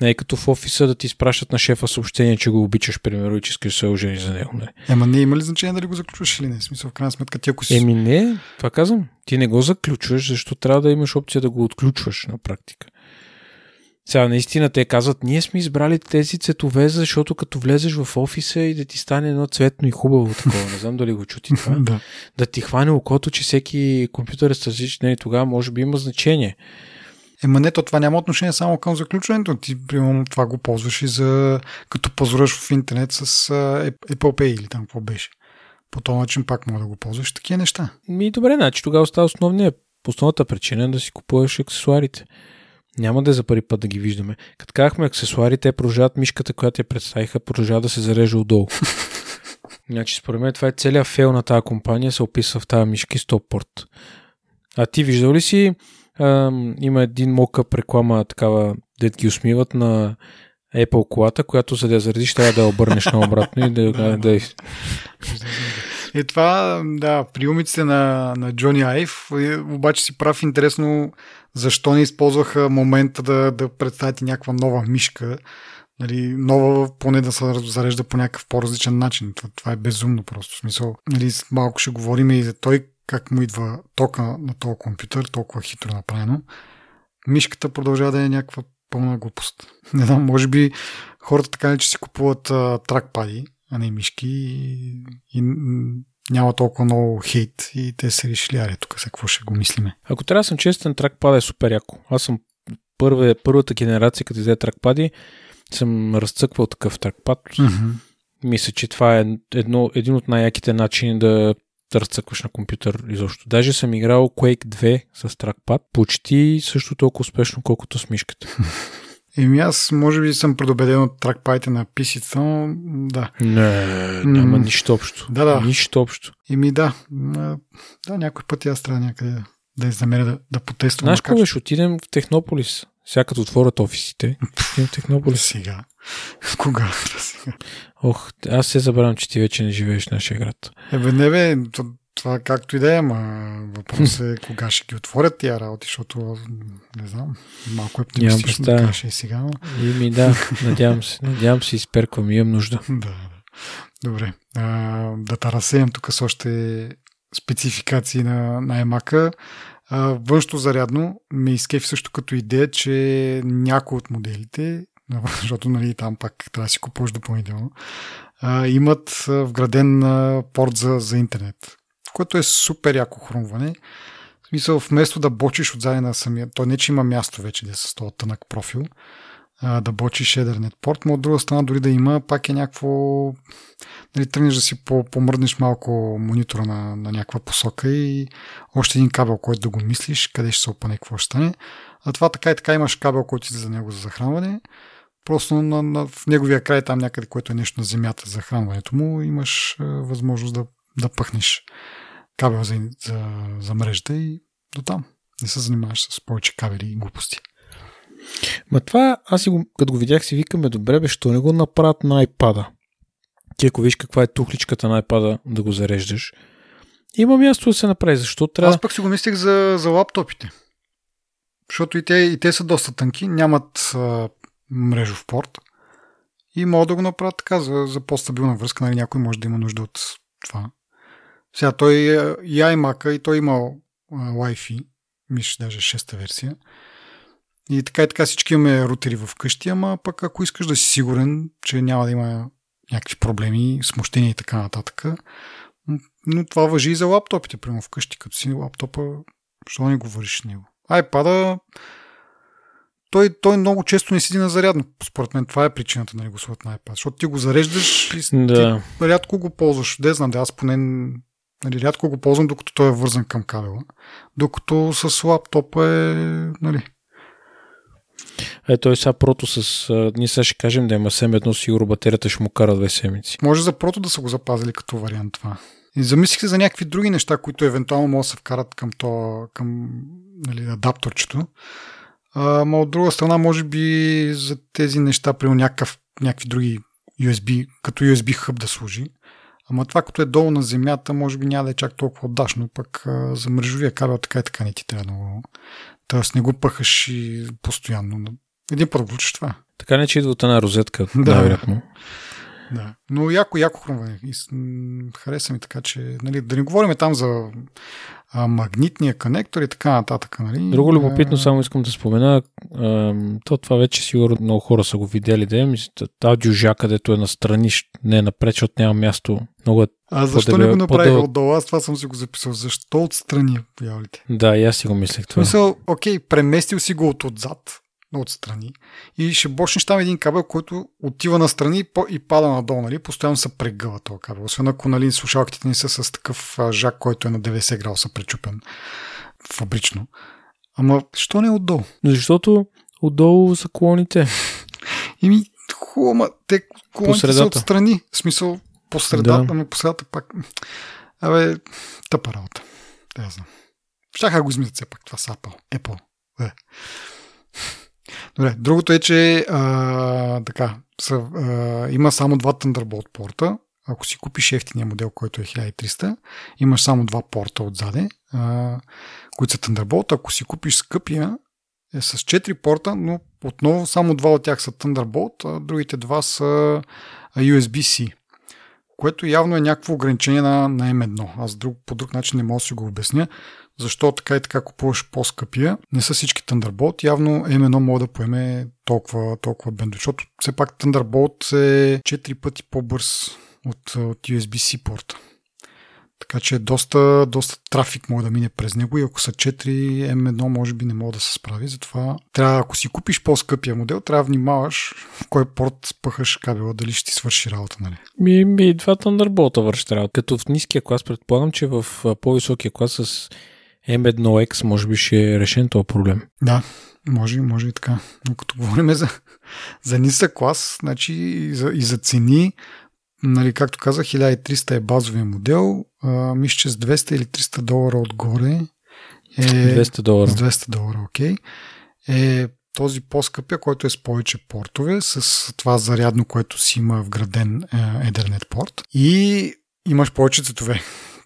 Не е като в офиса да ти изпращат на шефа съобщение, че го обичаш, примерно, и че искаш да се ожени за него. Не. Ема не има ли значение дали го заключваш или не? В смисъл, в крайна сметка, ти ако си... Еми не, това казвам. Ти не го заключваш, защото трябва да имаш опция да го отключваш на практика. Сега, наистина, те казват, ние сме избрали тези цветове, защото като влезеш в офиса и да ти стане едно цветно и хубаво такова. Не знам дали го чути това. да. да ти хване окото, че всеки компютър е с различен, и тогава може би има значение. Ема не, то това няма отношение само към заключването. Ти, примерно, това го ползваш и за като пазаруваш в интернет с uh, Apple Pay или там какво беше. По този начин пак мога да го ползваш такива неща. Ми добре, значи тогава остава основния, основната причина е да си купуваш аксесуарите. Няма да е за първи път да ги виждаме. Като казахме аксесуари, те продължават мишката, която я представиха, продължава да се зарежда отдолу. значи, според мен това е целият фейл на тази компания, се описва в тази мишки Stopport. А ти виждал ли си, има един мокъп реклама, такава, дет ги усмиват на Apple колата, която за да я заредиш, трябва да я обърнеш наобратно и да, да, да, Е това, да, приумиците на, на Джони Айв, обаче си прав интересно защо не използваха момента да, да представите някаква нова мишка, нали, нова, поне да се зарежда по някакъв по-различен начин. Това, това е безумно просто. В смисъл, нали, малко ще говорим и за той как му идва тока на този компютър, толкова хитро направено. Мишката продължава да е някаква пълна глупост. Не знам, може би хората така ли, че си купуват а, тракпади, а не мишки и, и няма толкова много хейт и те се решили, аре, тук сега какво ще го мислиме. Ако трябва да съм честен, тракпада е супер яко. Аз съм първа, първата генерация, като взе тракпади, съм разцъквал такъв тракпад. Mm-hmm. Мисля, че това е едно, един от най-яките начини да да разцъкваш на компютър изобщо. Даже съм играл Quake 2 с тракпад, почти също толкова успешно, колкото с мишката. Еми аз може би съм предубеден от тракпадите на писица, но да. Не, няма нищо общо. Да, да. Нищо общо. Еми да. Да, някой път аз трябва някъде да изнамеря да, да потествам. Знаеш какво ще отидем в Технополис? Сега като отворят офисите, в Технополис. Сега. Кога? Ох, аз се забравям, че ти вече не живееш в нашия град. Ебе, не бе, това както и да е, ама въпрос е кога ще ги отворят тия работи, защото не знам, малко е оптимистично да кажа и сега. Но... И ми да, надявам се, надявам се изперквам, имам нужда. да, да. Добре. А, да таразеем тук с още спецификации на, на емака. външно зарядно ме изкефи също като идея, че някои от моделите, защото нали, там пак трябва да си купуваш допълнително, имат вграден порт за, за интернет, което е супер яко хрумване. В смисъл, вместо да бочиш отзади на самия, то не, че има място вече да с този тънък профил, а, да бочиш Ethernet порт, но от друга страна дори да има, пак е някакво... Нали, тръгнеш да си помръднеш малко монитора на, на някаква посока и още един кабел, който да го мислиш, къде ще се опане, какво ще стане. А това така и така имаш кабел, който си за него за захранване. Просто на, на, в неговия край, там някъде, което е нещо на земята за захранването му, имаш а, възможност да, да пъхнеш кабел за, за, за мрежата и до там. Не се занимаваш с повече кабели и глупости. Ма това, аз си го, като го видях, си викаме, добре, бе, що не го направят на iPad-а? Ти ако виж каква е тухличката на iPad-а да го зареждаш, има място да се направи. Защо трябва... Аз пък си го мислих за, за лаптопите. Защото и те, и те са доста тънки, нямат а, мрежов порт и могат да го направят така за, за по-стабилна връзка. Нали, някой може да има нужда от това. Сега той и iMac и той има Wi-Fi, мисля, даже 6-та версия. И така и така всички имаме рутери в къщи, ама пък ако искаш да си сигурен, че няма да има някакви проблеми, смущения и така нататък. Но това въжи и за лаптопите, прямо вкъщи, като си лаптопа, защо не говориш с него? iPad той, той много често не седи на зарядно. Според мен това е причината не го слагат на iPad. Защото ти го зареждаш и да. ти рядко го ползваш. Де знам, да аз поне нали, рядко го ползвам, докато той е вързан към кабела. Докато с лаптопа е нали, е, той сега прото с... ние сега ще кажем да има сем едно сигурно батерията ще му кара две седмици. Може за прото да са го запазили като вариант това. И замислих се за някакви други неща, които евентуално могат да се вкарат към, то, към нали, адапторчето. А, но от друга страна, може би за тези неща, при някакъв, някакви други USB, като USB хъб да служи, Ама това, като е долу на земята, може би няма да е чак толкова отдашно, пък а, за мрежовия кабел така и така не ти трябва много. Тоест не го пъхаш и постоянно. Един път включиш това. Така не че идва от една розетка, да. най-вероятно. Да. Но яко, яко хрумване. Хареса ми така, че нали, да не говорим там за а, магнитния конектор и така нататък. Нали? Друго любопитно, само искам да спомена, а, то това вече сигурно много хора са го видели, да е, аудиожа, където е настрани, не е напред, защото няма място. Много е а защо не го направиха отдолу? Аз това съм си го записал. Защо отстрани, появите? Да, и аз си го мислех това. Мисъл, окей, преместил си го от отзад, отстрани и ще бочнеш там един кабел, който отива настрани и пада надолу, нали? Постоянно се прегъва този кабел. Освен ако нали, слушалките ни са с такъв жак, който е на 90 градуса пречупен фабрично. Ама, що не е отдолу? Защото отдолу са колоните. Ими, хубаво, ма те колоните са отстрани. В смисъл, по средата, да. по средата пак. Абе, тъпа работа. Да, знам. Щяха го измислят все пак това с Apple. Apple. Е. Добре, другото е, че а, така, са, а, има само два Thunderbolt порта. Ако си купиш ефтиния модел, който е 1300, имаш само два порта отзаде, а, които са Thunderbolt. Ако си купиш скъпия, е с 4 порта, но отново само два от тях са Thunderbolt, а другите два са USB-C което явно е някакво ограничение на, на M1. Аз друг, по друг начин не мога да си го обясня, защо така и така купуваш по-скъпия. Не са всички Thunderbolt. Явно M1 може да поеме толкова, толкова бендо, защото все пак Thunderbolt е 4 пъти по-бърз от, от USB-C порта. Така че доста, доста трафик може да мине през него и ако са 4 M1 може би не мога да се справи. Затова трябва, ако си купиш по-скъпия модел, трябва да внимаваш в кой порт пъхаш кабела, дали ще ти свърши работа. Нали? Ми, ми два Thunderbolt върши работа. Като в ниския клас предполагам, че в по-високия клас с M1X може би ще е решен този проблем. Да, може, може и така. Но като говорим за, за нисък клас, значи и за, и за цени, нали, както казах, 1300 е базовия модел. А, мисля, че с 200 или 300 долара отгоре е... 200 долара. С 200 долара, окей. Е този по-скъпия, който е с повече портове, с това зарядно, което си има вграден е, Ethernet порт. И имаш повече цветове.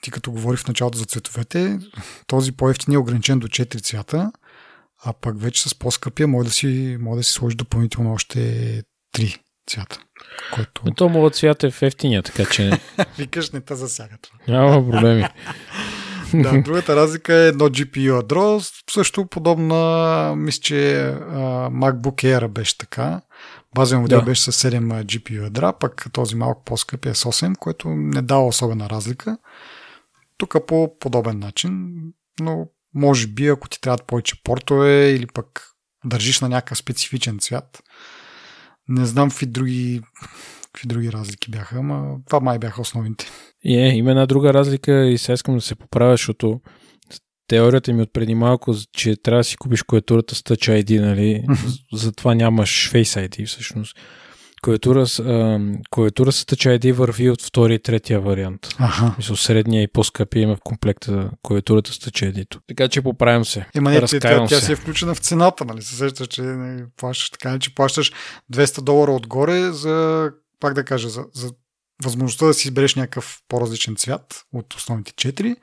Ти като говори в началото за цветовете, този по-ефтин е ограничен до 4 цвята, а пък вече с по-скъпия може да си, може да си сложи допълнително още 3 цвята. Който... Но то моят цвят е в ефтиния, така че... Викаш, не те засяга това. Няма проблеми. да, другата разлика е едно GPU ядро, също подобна, мисля, че uh, MacBook Air беше така. Базен модел да. беше с 7 GPU ядра, пък този малко по-скъп е с 8, което не дава особена разлика. Тук по подобен начин, но може би ако ти трябват повече портове или пък държиш на някакъв специфичен цвят, не знам какви други, какви други разлики бяха, ама това май бяха основните. И е, има една друга разлика и сега искам да се поправя, защото теорията ми от преди малко, че трябва да си купиш клавиатурата с Touch ID, нали? Затова нямаш Face ID всъщност. Клавиатура с, клавиатура с Touch ID върви от втория и третия вариант. Ага. Мисля, средния и по-скъпи има в комплекта клавиатурата с Touch ID. Така че поправям се. Има не, тя, тя, тя си е включена в цената, нали? Се сещаш, че не плащаш така, че плащаш 200 долара отгоре за, пак да кажа, за, за възможността да си избереш някакъв по-различен цвят от основните 4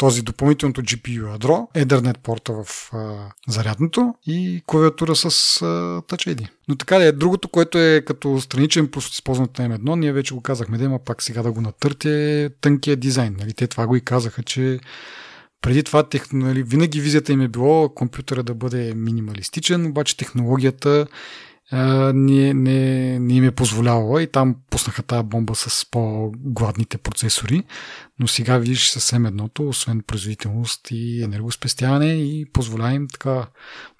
този допълнителното GPU ядро, Ethernet порта в а, зарядното и клавиатура с а, Touch ID. Но така да е, другото, което е като страничен плюс използването на M1, ние вече го казахме, да има пак сега да го натърте тънкия дизайн. Нали? Те това го и казаха, че преди това нали, винаги визията им е било компютъра да бъде минималистичен, обаче технологията не, не, не им е позволявала и там пуснаха тази бомба с по-гладните процесори, но сега видиш съвсем едното, освен производителност и енергоспестяване и позволява им така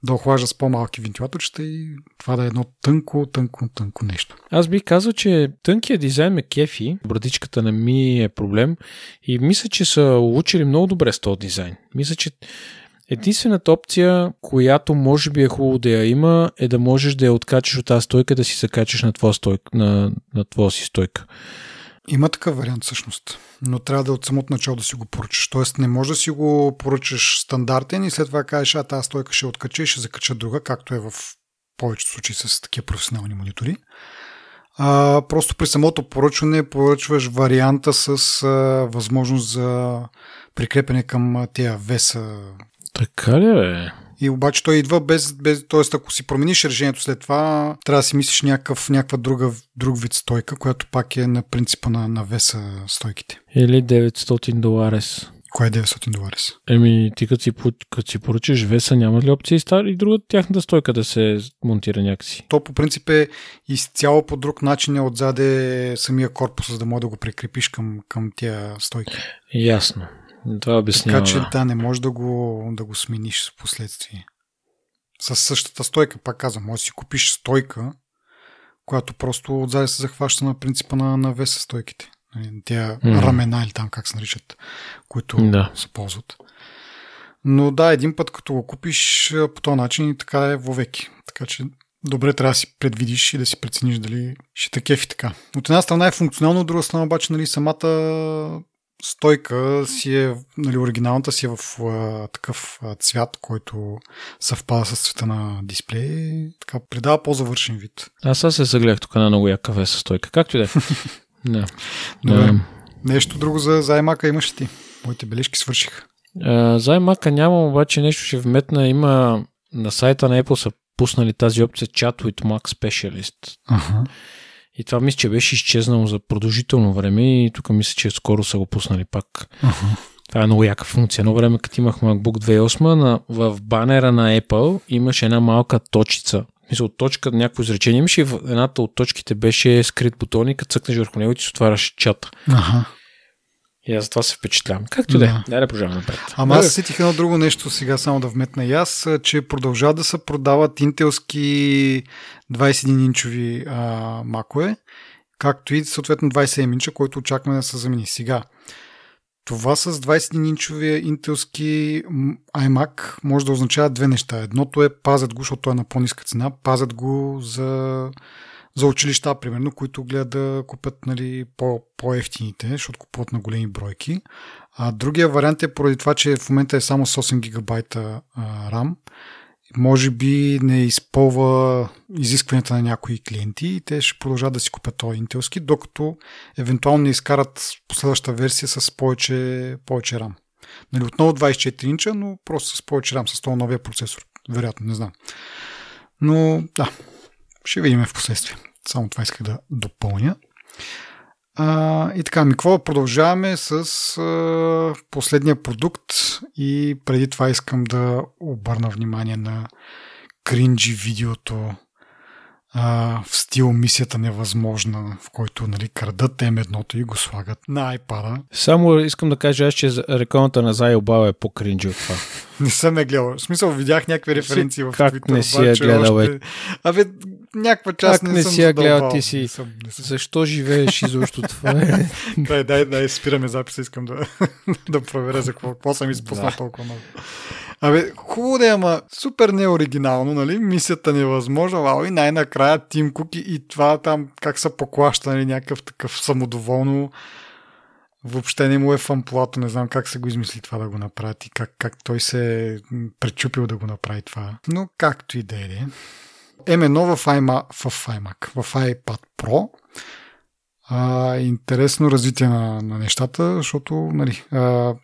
да охлажда с по-малки вентилаторчета и това да е едно тънко, тънко, тънко нещо. Аз бих казал, че тънкия дизайн ме кефи, брадичката на ми е проблем и мисля, че са учили много добре с този дизайн. Мисля, че Единствената опция, която може би е хубаво да я има, е да можеш да я откачиш от тази стойка, да си се качиш на твоя, стойка, на, на твоя си стойка. Има такъв вариант всъщност, но трябва да е от самото начало да си го поръчаш. Тоест не може да си го поръчаш стандартен и след това кажеш, а тази стойка ще откача и ще закача друга, както е в повечето случаи с такива професионални монитори. А, просто при самото поръчване поръчваш варианта с а, възможност за прикрепене към тези веса. Така ли е? И обаче той идва без, без т.е. ако си промениш решението след това, трябва да си мислиш някакъв, някаква друга, друг вид стойка, която пак е на принципа на, на веса стойките. Или 900 доларес. Кое е 900 доларес? Еми, ти като си, като си поръчаш веса, няма ли опции стар и друга тяхната стойка да се монтира някакси? То по принцип е изцяло по друг начин е отзаде самия корпус, за да може да го прикрепиш към, към тия стойки. Ясно. Това обяснява. Така че да, не можеш да го, да го смениш в последствие. С същата стойка, пак казвам, може да си купиш стойка, която просто отзаде се захваща на принципа на, на веса стойките. Нали, тя mm. рамена или там как се наричат, които да. се ползват. Но да, един път като го купиш по този начин така е вовеки. Така че добре трябва да си предвидиш и да си прецениш дали ще те кефи така. От една страна е функционално, от друга страна обаче нали, самата стойка си е, нали, оригиналната си е в а, такъв а, цвят, който съвпада с цвета на дисплей. Така придава по-завършен вид. Аз сега се загледах тук на много яка веса стойка. Както и да е. Да. Добре. Нещо друго за, за имаш ли ти? Моите бележки свършиха. за iMac нямам, обаче нещо ще вметна. Има на сайта на Apple са пуснали тази опция Chat with Mac Specialist. Uh-huh. И това мисля, че беше изчезнало за продължително време и тук мисля, че скоро са го пуснали пак. Uh-huh. Това е много яка функция. Едно време, като имах MacBook 2008, на, в банера на Apple имаше една малка точица, мисля, от точка някакво изречение имаше и в едната от точките беше скрит бутон и като цъкнеш върху него ти се отваряш чата. Ага. И аз това се впечатлявам. Както да е. Да, да продължаваме напред. Ама аз сетих едно друго нещо сега, само да вметна и аз, че продължават да се продават интелски 21-инчови макове, както и съответно 27 инча, който очакваме да се замени. Сега, това с 21-инчовия интелски iMac може да означава две неща. Едното е пазят го, защото той е на по-ниска цена, пазят го за, за училища, примерно, които гледат да купят нали, по, по-ефтините, защото купуват на големи бройки. А другия вариант е поради това, че в момента е само с 8 гигабайта RAM може би не изпълва изискванията на някои клиенти и те ще продължат да си купят този интелски, докато евентуално не изкарат последваща версия с повече, повече RAM. Нали, отново 24 инча, но просто с повече RAM, с този новия процесор. Вероятно, не знам. Но да, ще видим в последствие. Само това исках да допълня. А, и така, ми какво продължаваме с а, последния продукт и преди това искам да обърна внимание на кринджи видеото а, в стил мисията невъзможна, в който нали, крадат M1 и го слагат на iPad. Само искам да кажа, че рекламата на Зай Обава е по-кринджи от това. не съм е гледал. В смисъл, видях някакви референции в Как Twitter, не си я гледал, още... Абе, някаква част как не, не си я гледал ти си? Не съм, не съм. Защо живееш изобщо това? Е? дай, дай, дай, спираме записа, искам да, да проверя за какво, какво съм изпуснал да. толкова много. Абе, хубаво да е, ама супер неоригинално, нали? Мисията невъзможна, вау, и най-накрая Тим Кук и, това там как са поклаща, нали? Някакъв такъв самодоволно въобще не му е в амплуато, не знам как се го измисли това да го направи и как, как той се е пречупил да го направи това. Но както и да е. M1 в, iMac, в iMac, в iPad Pro. А, интересно развитие на, на нещата, защото нали, а,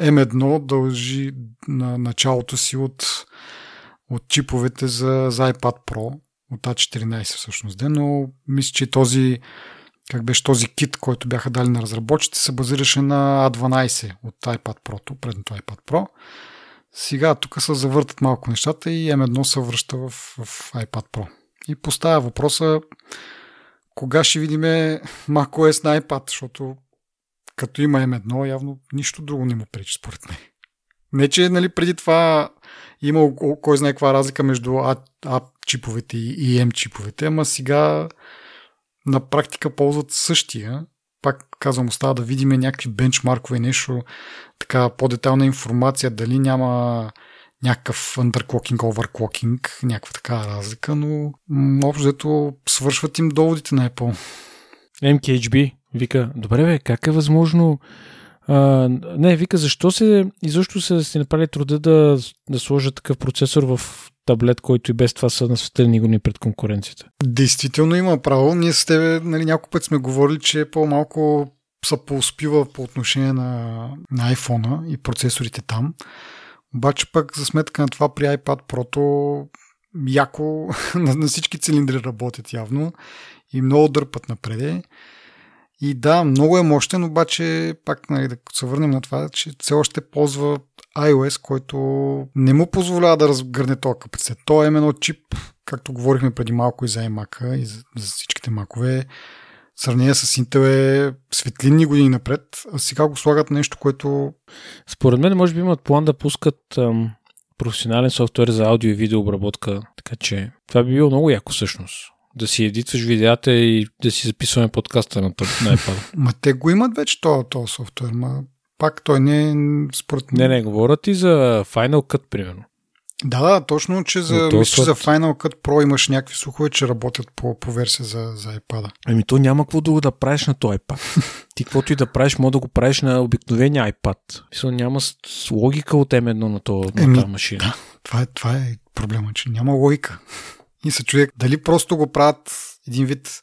M1 дължи на началото си от, от чиповете за, за iPad Pro, от A14 всъщност, но мисля, че този как беше този кит, който бяха дали на разработчите, се базираше на A12 от iPad Pro, предното iPad Pro. Сега тук се завъртат малко нещата и M1 се връща в, в iPad Pro. И поставя въпроса кога ще видим macOS на iPad, защото като има M1, явно нищо друго не му пречи, според мен. Не, че нали, преди това има кой знае каква разлика между A, A чиповете и M чиповете, ама сега на практика ползват същия. Пак казвам, остава да видим някакви бенчмаркове нещо, така по-детална информация, дали няма някакъв underclocking, overclocking, някаква така разлика, но общо свършват им доводите на Apple. MKHB вика, добре бе, как е възможно Не, вика, защо се, изобщо се си направили труда да, да сложат такъв процесор в таблет, който и без това са на светлини години пред конкуренцията. Действително има право. Ние с тебе нали, няколко път сме говорили, че по-малко се поуспива по отношение на, на iPhone и процесорите там. Обаче пък за сметка на това при iPad Pro яко на, на всички цилиндри работят явно и много дърпат напреде. И да, много е мощен, обаче пак нали, да се върнем на това, че все още ползва iOS, който не му позволява да разгърне този капацитет. То е именно чип, както говорихме преди малко и за iMac и за, за всичките макове. Сравнение с Intel е светлинни години напред, а сега го слагат нещо, което... Според мен, може би имат план да пускат ам, професионален софтуер за аудио и видео обработка, така че това би било много яко всъщност да си едитваш видеята и да си записваме подкаста на, на iPad. ма те го имат вече този, този софтуер, ма пак той не е според Не, не, говорят и за Final Cut, примерно. Да, да, точно, че за, мисля, за Final Cut Pro имаш някакви слухове, че работят по, по версия за, за iPad. Ами то няма какво да, да правиш на този iPad. Ти каквото и да правиш, може да го правиш на обикновения iPad. Мисля, няма логика от M1 на, то, на тази машина. Да, това е, това е проблема, че няма логика. И се човек дали просто го правят един вид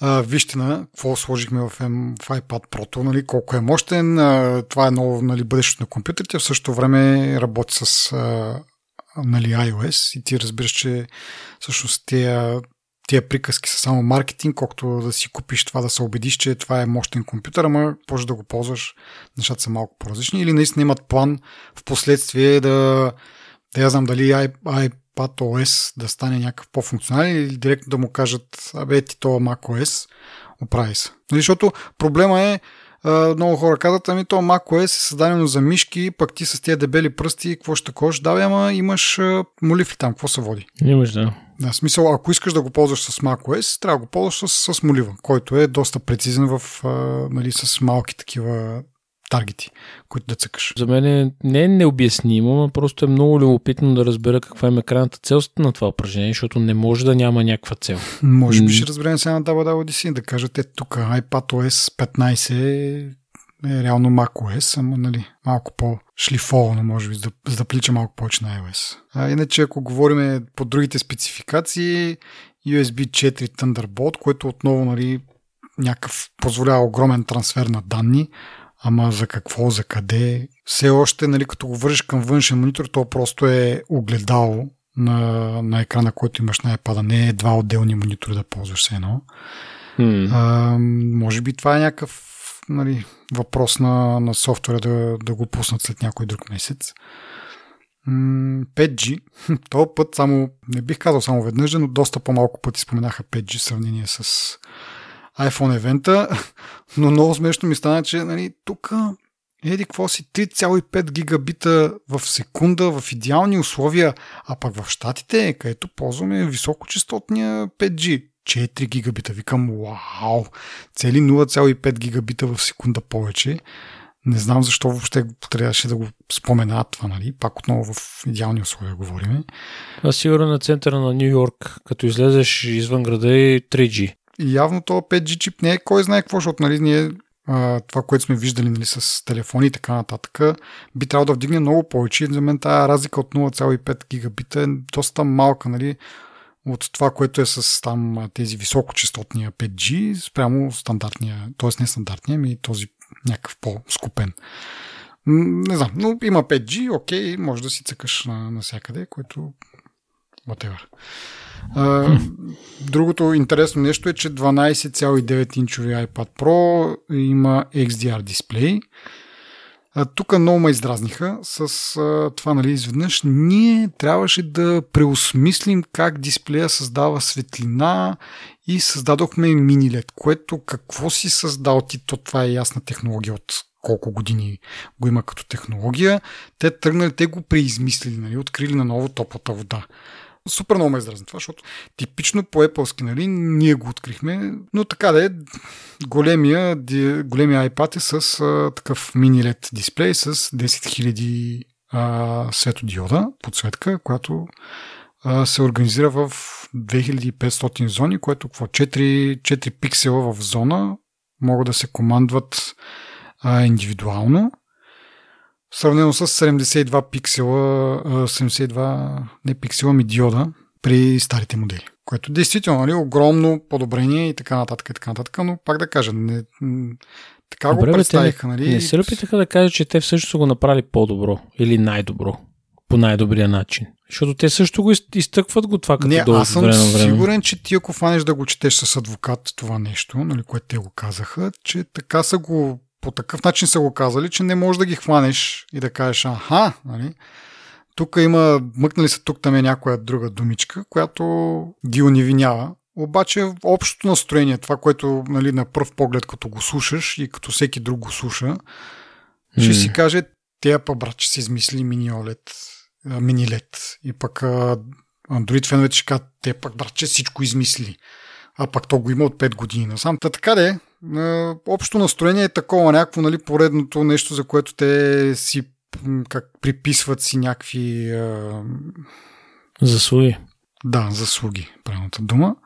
а, вижте какво сложихме в, M, в iPad Pro, нали, колко е мощен, а, това е ново нали, бъдещето на компютрите, в същото време работи с а, нали, iOS и ти разбираш, че всъщност тия, тия приказки са само маркетинг, колкото да си купиш това, да се убедиш, че това е мощен компютър, ама може да го ползваш, нещата са малко по-различни или наистина имат план в последствие да, да я знам дали iPad OS да стане някакъв по-функционален или директно да му кажат, абе ти това macOS, оправи се. Нали, защото проблема е, много хора казват, ами то macOS е създадено за мишки, пък ти с тези дебели пръсти, какво ще кош? Да, ама имаш молив ли там, какво се води? Имаш, да. Да, смисъл, ако искаш да го ползваш с macOS, трябва да го ползваш с, с молива, който е доста прецизен в, нали, с малки такива таргети, които да цъкаш. За мен е, не е необяснимо, но просто е много любопитно да разбера каква е крайната цел на това упражнение, защото не може да няма някаква цел. Може би ще разберем сега на WWDC да кажат, е тук iPadOS 15 е, е реално macOS, ама нали, малко по-шлифовано, може би, за да, за да плича малко повече на iOS. А иначе, ако говорим по другите спецификации, USB 4 Thunderbolt, което отново нали, някакъв позволява огромен трансфер на данни, Ама за какво, за къде? Все още, нали, като го вържиш към външен монитор, то просто е огледало на, на екрана, който имаш на iPad, не е два отделни монитори да ползваш се едно. Hmm. А, може би това е някакъв нали, въпрос на, на софтуера да, да го пуснат след някой друг месец. 5G, този път само, не бих казал само веднъж, но доста по-малко пъти споменаха 5G в сравнение с iPhone евента, но много смешно ми стана, че нали, тук еди какво си 3,5 гигабита в секунда в идеални условия, а пък в Штатите, където ползваме високочастотния 5G, 4 гигабита. Викам, вау, цели 0,5 гигабита в секунда повече. Не знам защо въобще трябваше да го спомена това, нали? Пак отново в идеални условия говориме. А сигурно на центъра на Нью Йорк, като излезеш извън града е 3G. Явно то 5G чип не е кой знае какво, защото нали, ние това, което сме виждали нали, с телефони и така нататък, би трябвало да вдигне много повече. За мен тази разлика от 0,5 гигабита е доста малка, нали, от това, което е с там тези високочастотния 5G спрямо стандартния, т.е. не стандартния, ми този някакъв по-скупен. Не знам, но има 5G, окей, може да си цъкаш на, навсякъде, което whatever. Другото интересно нещо е, че 12,9 инчови iPad Pro има XDR дисплей. тук много ме издразниха с а, това, нали, изведнъж ние трябваше да преосмислим как дисплея създава светлина и създадохме мини LED, което какво си създал ти, то това е ясна технология от колко години го има като технология. Те тръгнали, те го преизмислили, нали, открили на ново топлата вода. Супер много ме издразни това, защото типично по Apple, нали, ние го открихме, но така да е, големия, големия iPad е с а, такъв мини LED дисплей с 10 000 а, светодиода, подсветка, която а, се организира в 2500 зони, което какво? 4, 4 пиксела в зона могат да се командват а, индивидуално, сравнено с 72 пиксела, 72 не пиксела ми диода при старите модели. Което действително нали, огромно подобрение и така нататък, и така нататък, но пак да кажа, не, така Добре, го представиха. Нали? Не се опитаха да кажат, че те всъщност са го направили по-добро или най-добро, по най-добрия начин. Защото те също го изтъкват го това като Не, долу аз съм време време. сигурен, че ти ако фанеш да го четеш с адвокат това нещо, нали, което те го казаха, че така са го по такъв начин са го казали, че не можеш да ги хванеш и да кажеш, аха, нали? Тук има, мъкнали се тук там е някоя друга думичка, която ги унивинява. Обаче общото настроение, това, което нали, на пръв поглед като го слушаш и като всеки друг го слуша, mm. ще си каже, те па брат, че си измисли мини OLED, мини LED. И пък Android феновете ще кажат, те пък брат, че всичко измисли. А пак то го има от 5 години насам. Та така де, общо настроение е такова, някакво нали, поредното нещо, за което те си как приписват си някакви... А... Заслуги. Да, заслуги, правилната дума.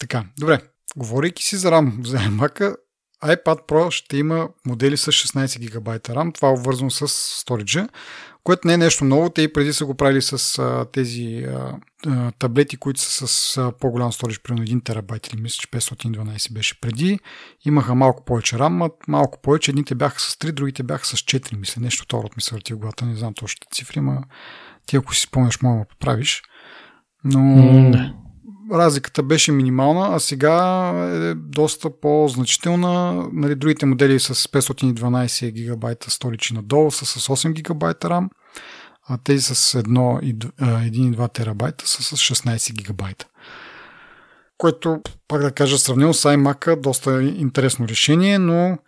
Така, добре. Говорейки си за RAM за iMac, iPad Pro ще има модели с 16 ГБ RAM. Това е обвързано с сториджа, което не е нещо ново. Те и преди са го правили с а, тези а, таблети, които са с а, по-голям сторидж, примерно 1 терабайт или мисля, че 512 беше преди. Имаха малко повече RAM, малко повече. Едните бяха с 3, другите бяха с 4, мисля. Нещо второ ми се върти в главата, не знам точно цифри, но ти ако си спомняш, мога да поправиш. Но... Mm, разликата беше минимална, а сега е доста по-значителна. Нали, другите модели с 512 гигабайта сторичи надолу са с 8 гигабайта RAM, а тези с 1,2 терабайта са с 16 гигабайта. Което, пак да кажа, сравнено с iMac, доста интересно решение, но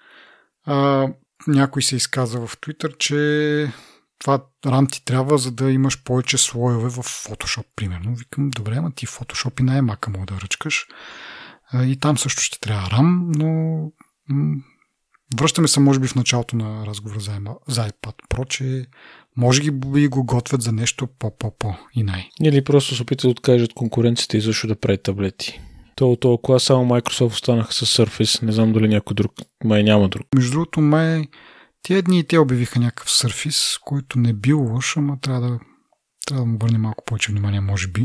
а, някой се изказа в Twitter, че това RAM ти трябва, за да имаш повече слоеве в Photoshop, примерно. Викам, добре, ама ти Photoshop и на iMac мога да ръчкаш. И там също ще трябва RAM, но връщаме се, може би, в началото на разговора за, iPad Pro, че може би го готвят за нещо по-по-по и най. Или просто се опитат да откажат конкуренцията и защо да прави таблети. То от клас само Microsoft останаха с Surface. Не знам дали някой друг. Май няма друг. Между другото, май Тия дни те обявиха някакъв сърфис, който не бил лош, ама трябва да, трябва да му върне малко повече внимание, може би.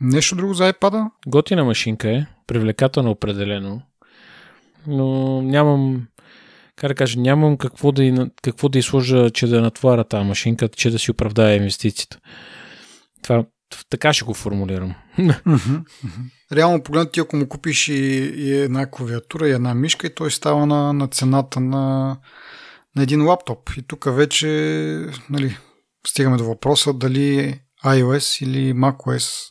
Нещо друго за iPad? Готина машинка е, привлекателно определено, но нямам, как да кажа, нямам какво да, и, какво да изложа, че да натваря тази машинка, че да си оправдая инвестицията. Това така ще го формулирам. Реално погледнато ти ако му купиш и, и една клавиатура и една мишка и той става на, на цената на на един лаптоп. И тук вече нали, стигаме до въпроса дали iOS или macOS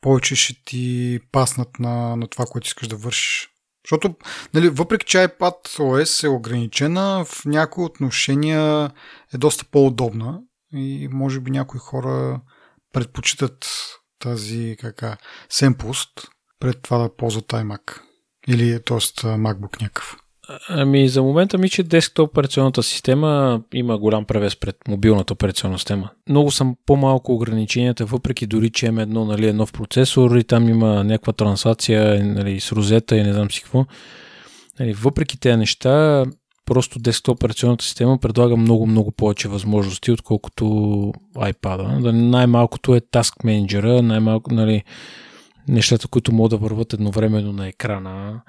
повече ще ти паснат на, на това, което искаш да вършиш. Защото, нали, въпреки че iPad OS е ограничена, в някои отношения е доста по-удобна и може би някои хора предпочитат тази кака, семпуст пред това да ползват iMac или т.е. MacBook някакъв. Ами за момента ми, че десктоп операционната система има голям превес пред мобилната операционна система. Много съм по-малко ограниченията, въпреки дори, че имам едно, нали, е нов процесор и там има някаква транслация нали, с розета и не знам си какво. Нали, въпреки тези неща, просто десктоп операционната система предлага много, много повече възможности, отколкото iPad. Най-малкото е Task Manager, най-малко, нали, нещата, които могат да върват едновременно на екрана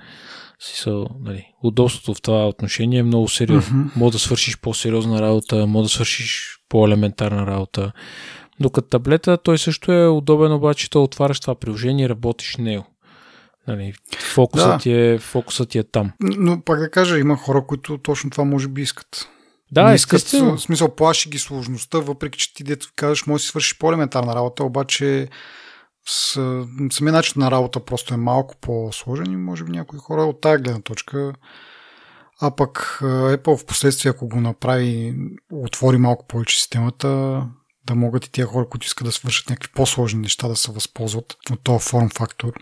си са, нали, удобството в това отношение е много сериозно. Mm-hmm. Мога да свършиш по-сериозна работа, мога да свършиш по-елементарна работа. Докато таблета, той също е удобен, обаче то отваряш това приложение и работиш него. Нали, фокусът, да. ти е, фокусът ти е там. Но пак да кажа, има хора, които точно това може би искат. Да, Не искат, естествено. В смисъл, плаши ги сложността, въпреки че ти дето казваш, може да си свършиш по-елементарна работа, обаче с, самия начин на работа просто е малко по-сложен и може би някои хора от тази гледна точка а пък Apple в последствие, ако го направи, отвори малко повече системата, да могат и тия хора, които искат да свършат някакви по-сложни неща, да се възползват от този форм фактор.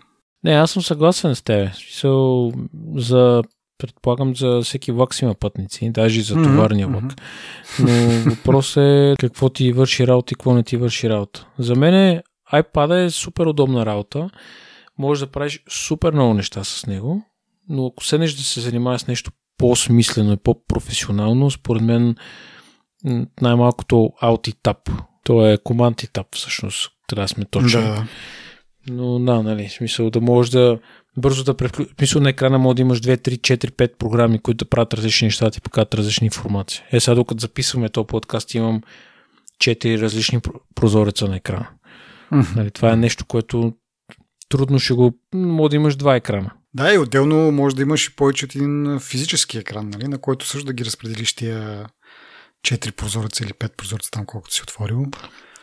Не, аз съм съгласен с теб. So, за предполагам за всеки влак си има пътници, даже и за товарния влак. Mm-hmm. Но въпрос е какво ти върши работа и какво не ти върши работа. За мен iPad е супер удобна работа. Може да правиш супер много неща с него, но ако седнеш да се занимаваш с нещо по-смислено и по-професионално, според мен най-малкото Alt и Tab. То е Command и Tab всъщност. Трябва да сме точни. Да. Но да, нали, смисъл да можеш да бързо да превключиш. Смисъл на екрана може да имаш 2, 3, 4, 5 програми, които да правят различни неща, и показват различни информации. Е, сега докато записваме този подкаст, имам 4 различни прозореца на екрана. Mm-hmm. Нали, това е нещо, което трудно ще го... Може да имаш два екрана. Да, и отделно може да имаш и повече от един физически екран, нали, на който също да ги разпределиш тия 4 прозореца или 5 прозореца там, колкото си отворил.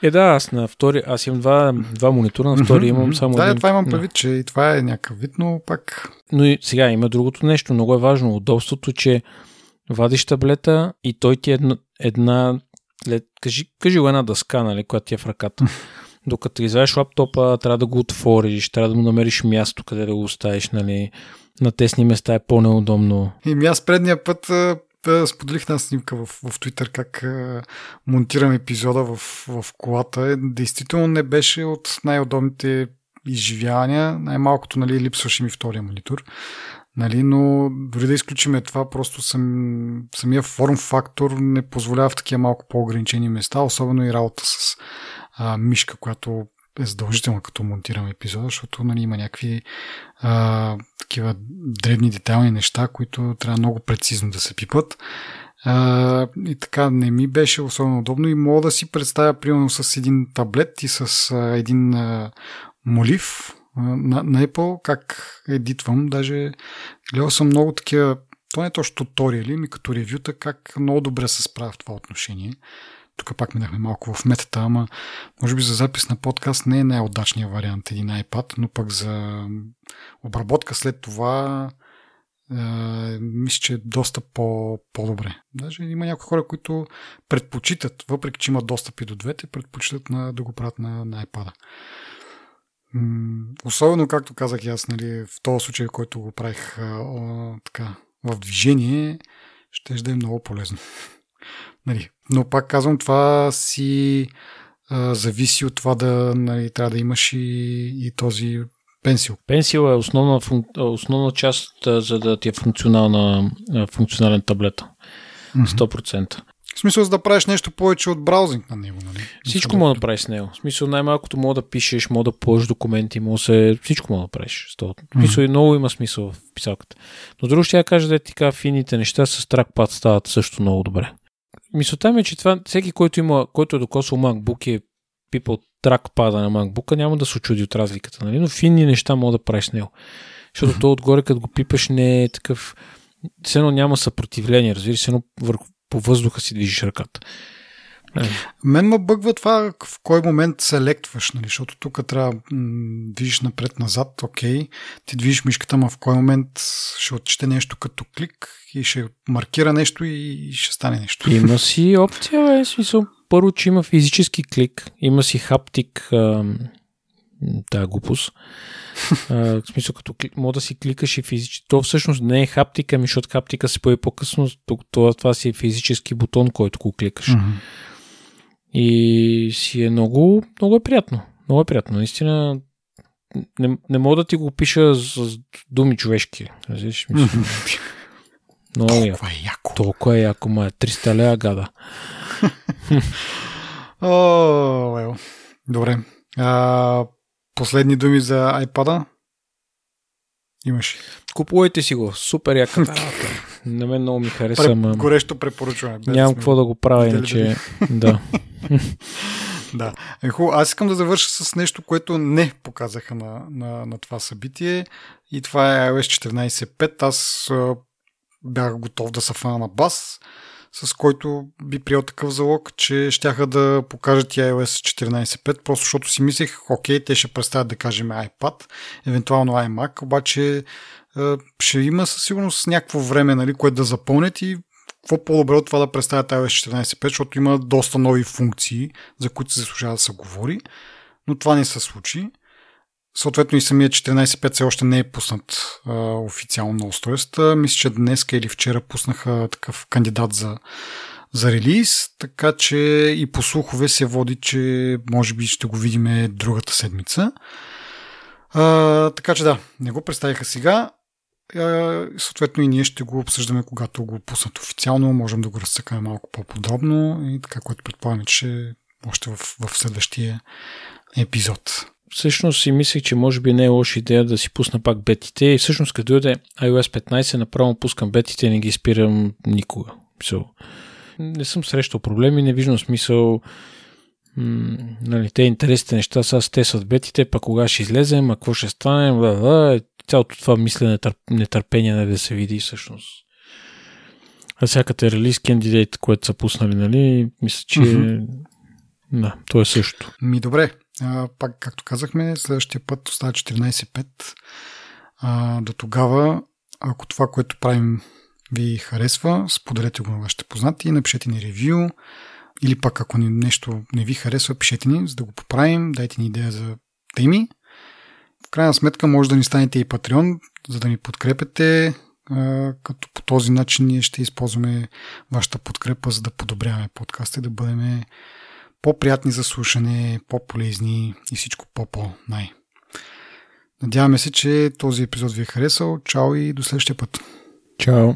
Е, да, аз на втори, аз имам два, два монитора, на втори имам само да, един. това имам предвид, че и това е някакъв вид, но пак... Но и сега има другото нещо, много е важно. Удобството, че вадиш таблета и той ти е една, една кажи, кажи го една дъска, нали, която ти е в ръката. Докато извадиш лаптопа, трябва да го отвориш, трябва да му намериш място, къде да го оставиш, нали. На тесни места е по-неудобно. И аз предния път да споделих една снимка в, в Twitter как а, монтирам епизода в, в колата. Е, действително не беше от най-удобните изживявания. Най-малкото нали, липсваше ми втория монитор. Нали, но дори да изключиме това, просто съм, самия форм фактор не позволява в такива малко по-ограничени места, особено и работа с а, мишка, която е задължително като монтирам епизода, защото нали, има някакви а, такива древни детайлни неща, които трябва много прецизно да се пипат. А, и така не ми беше особено удобно и мога да си представя примерно с един таблет и с а, един а, молив а, на, на Apple как едитвам. Даже гледал съм много такива, то не е точно туториали, ми като ревюта, как много добре се справя в това отношение. Тук пак минахме малко в метата, ама може би за запис на подкаст не е най-удачният вариант един iPad, но пък за обработка след това е, мисля, че е доста по, по-добре. Даже има някои хора, които предпочитат, въпреки че имат достъп и до двете, предпочитат на, да го правят на, на iPad. Особено, както казах аз, нали, в този случай, който го правих а, така, в движение, ще да е много полезно. Нали, но пак казвам, това си а, зависи от това да нали, трябва да имаш и, и този пенсил. Пенсил е основна, основна част, за да ти е функционална, функционален таблет. 100%. В смисъл, за да правиш нещо повече от браузинг на него, нали? Всичко мога да правиш с него. В смисъл, най-малкото мога да пишеш, мога да положиш документи, мога се... Всичко мога да правиш. В смисъл, mm-hmm. много има смисъл в писалката. Но друго ще я кажа да е така фините неща с тракпад стават също много добре. Мисълта ми е, че това, всеки, който, има, който е докосвал MacBook и е пипал тракпада на MacBook, няма да се очуди от разликата, нали? но финни неща мога да правиш с него. Защото то отгоре, като го пипаш, не е такъв... Все едно няма съпротивление, разбира се, едно върху, по въздуха си движиш ръката. Е. Мен ме бъгва това в кой момент се лектваш, нали? защото тук трябва да движиш напред-назад, окей, ти движиш мишката, ма в кой момент ще отчете нещо като клик и ще маркира нещо и ще стане нещо. Има си опция, е, смисъл. Първо, че има физически клик, има си хаптик, тая глупост. а, в смисъл, като мога да си кликаш и физически. То всъщност не е хаптика, ми защото хаптика се появи по-късно. Това, това си е физически бутон, който го кликаш. Mm-hmm. И си е много, много е приятно. Много е приятно. Наистина не, не мога да ти го пиша с думи човешки. Разбираш? Много Толкова е яко. Толкова е яко, ма е 300 лея гада. О, well. Добре. А, последни думи за iPad-а? Имаш. Купувайте си го. Супер яка. На мен много ми хареса. Пре, горещо препоръчваме. Нямам какво да го правя, иначе. да. да. Е, хубаво. Аз искам да завърша с нещо, което не показаха на, на, на това събитие. И това е iOS 14.5. Аз а, бях готов да се фана на бас, с който би приел такъв залог, че щяха да покажат и iOS 14.5, просто защото си мислех, окей, те ще представят да кажем iPad, евентуално iMac, обаче ще има със сигурност някакво време, нали, което да запълнят и какво по-добре от това да представят iOS 14.5, защото има доста нови функции, за които се заслужава да се говори, но това не се случи. Съответно и самия 14.5 все още не е пуснат а, официално на устройствата. Мисля, че днес или вчера пуснаха такъв кандидат за, за релиз, така че и по слухове се води, че може би ще го видим другата седмица. А, така че да, не го представиха сега. Съответно и ние ще го обсъждаме, когато го пуснат официално, можем да го разцъкаме малко по-подробно и така, което предполагаме, че още в, в следващия епизод. Всъщност си мислех, че може би не е лоша идея да си пусна пак бетите и всъщност като дойде iOS 15 направо пускам бетите и не ги спирам никога. So, не съм срещал проблеми, не виждам смисъл м- нали, те интересните неща са те са бетите, пък кога ще излезем, а какво ще стане, бла, бла, цялото това мислене, нетърпение нали, да се види всъщност. А всяката релиз кандидейт, което са пуснали, нали, мисля, че mm-hmm. да, то е също. Ми добре, а, пак както казахме, следващия път остава 14.5. А, до тогава, ако това, което правим ви харесва, споделете го на вашите познати, напишете ни ревю или пак ако нещо не ви харесва, пишете ни, за да го поправим, дайте ни идея за теми. Крайна сметка може да ни станете и Patreon, за да ни подкрепете, като по този начин ние ще използваме вашата подкрепа, за да подобряваме подкаста и да бъдем по-приятни за слушане, по-полезни и всичко по-по-най. Надяваме се, че този епизод ви е харесал. Чао и до следващия път. Чао!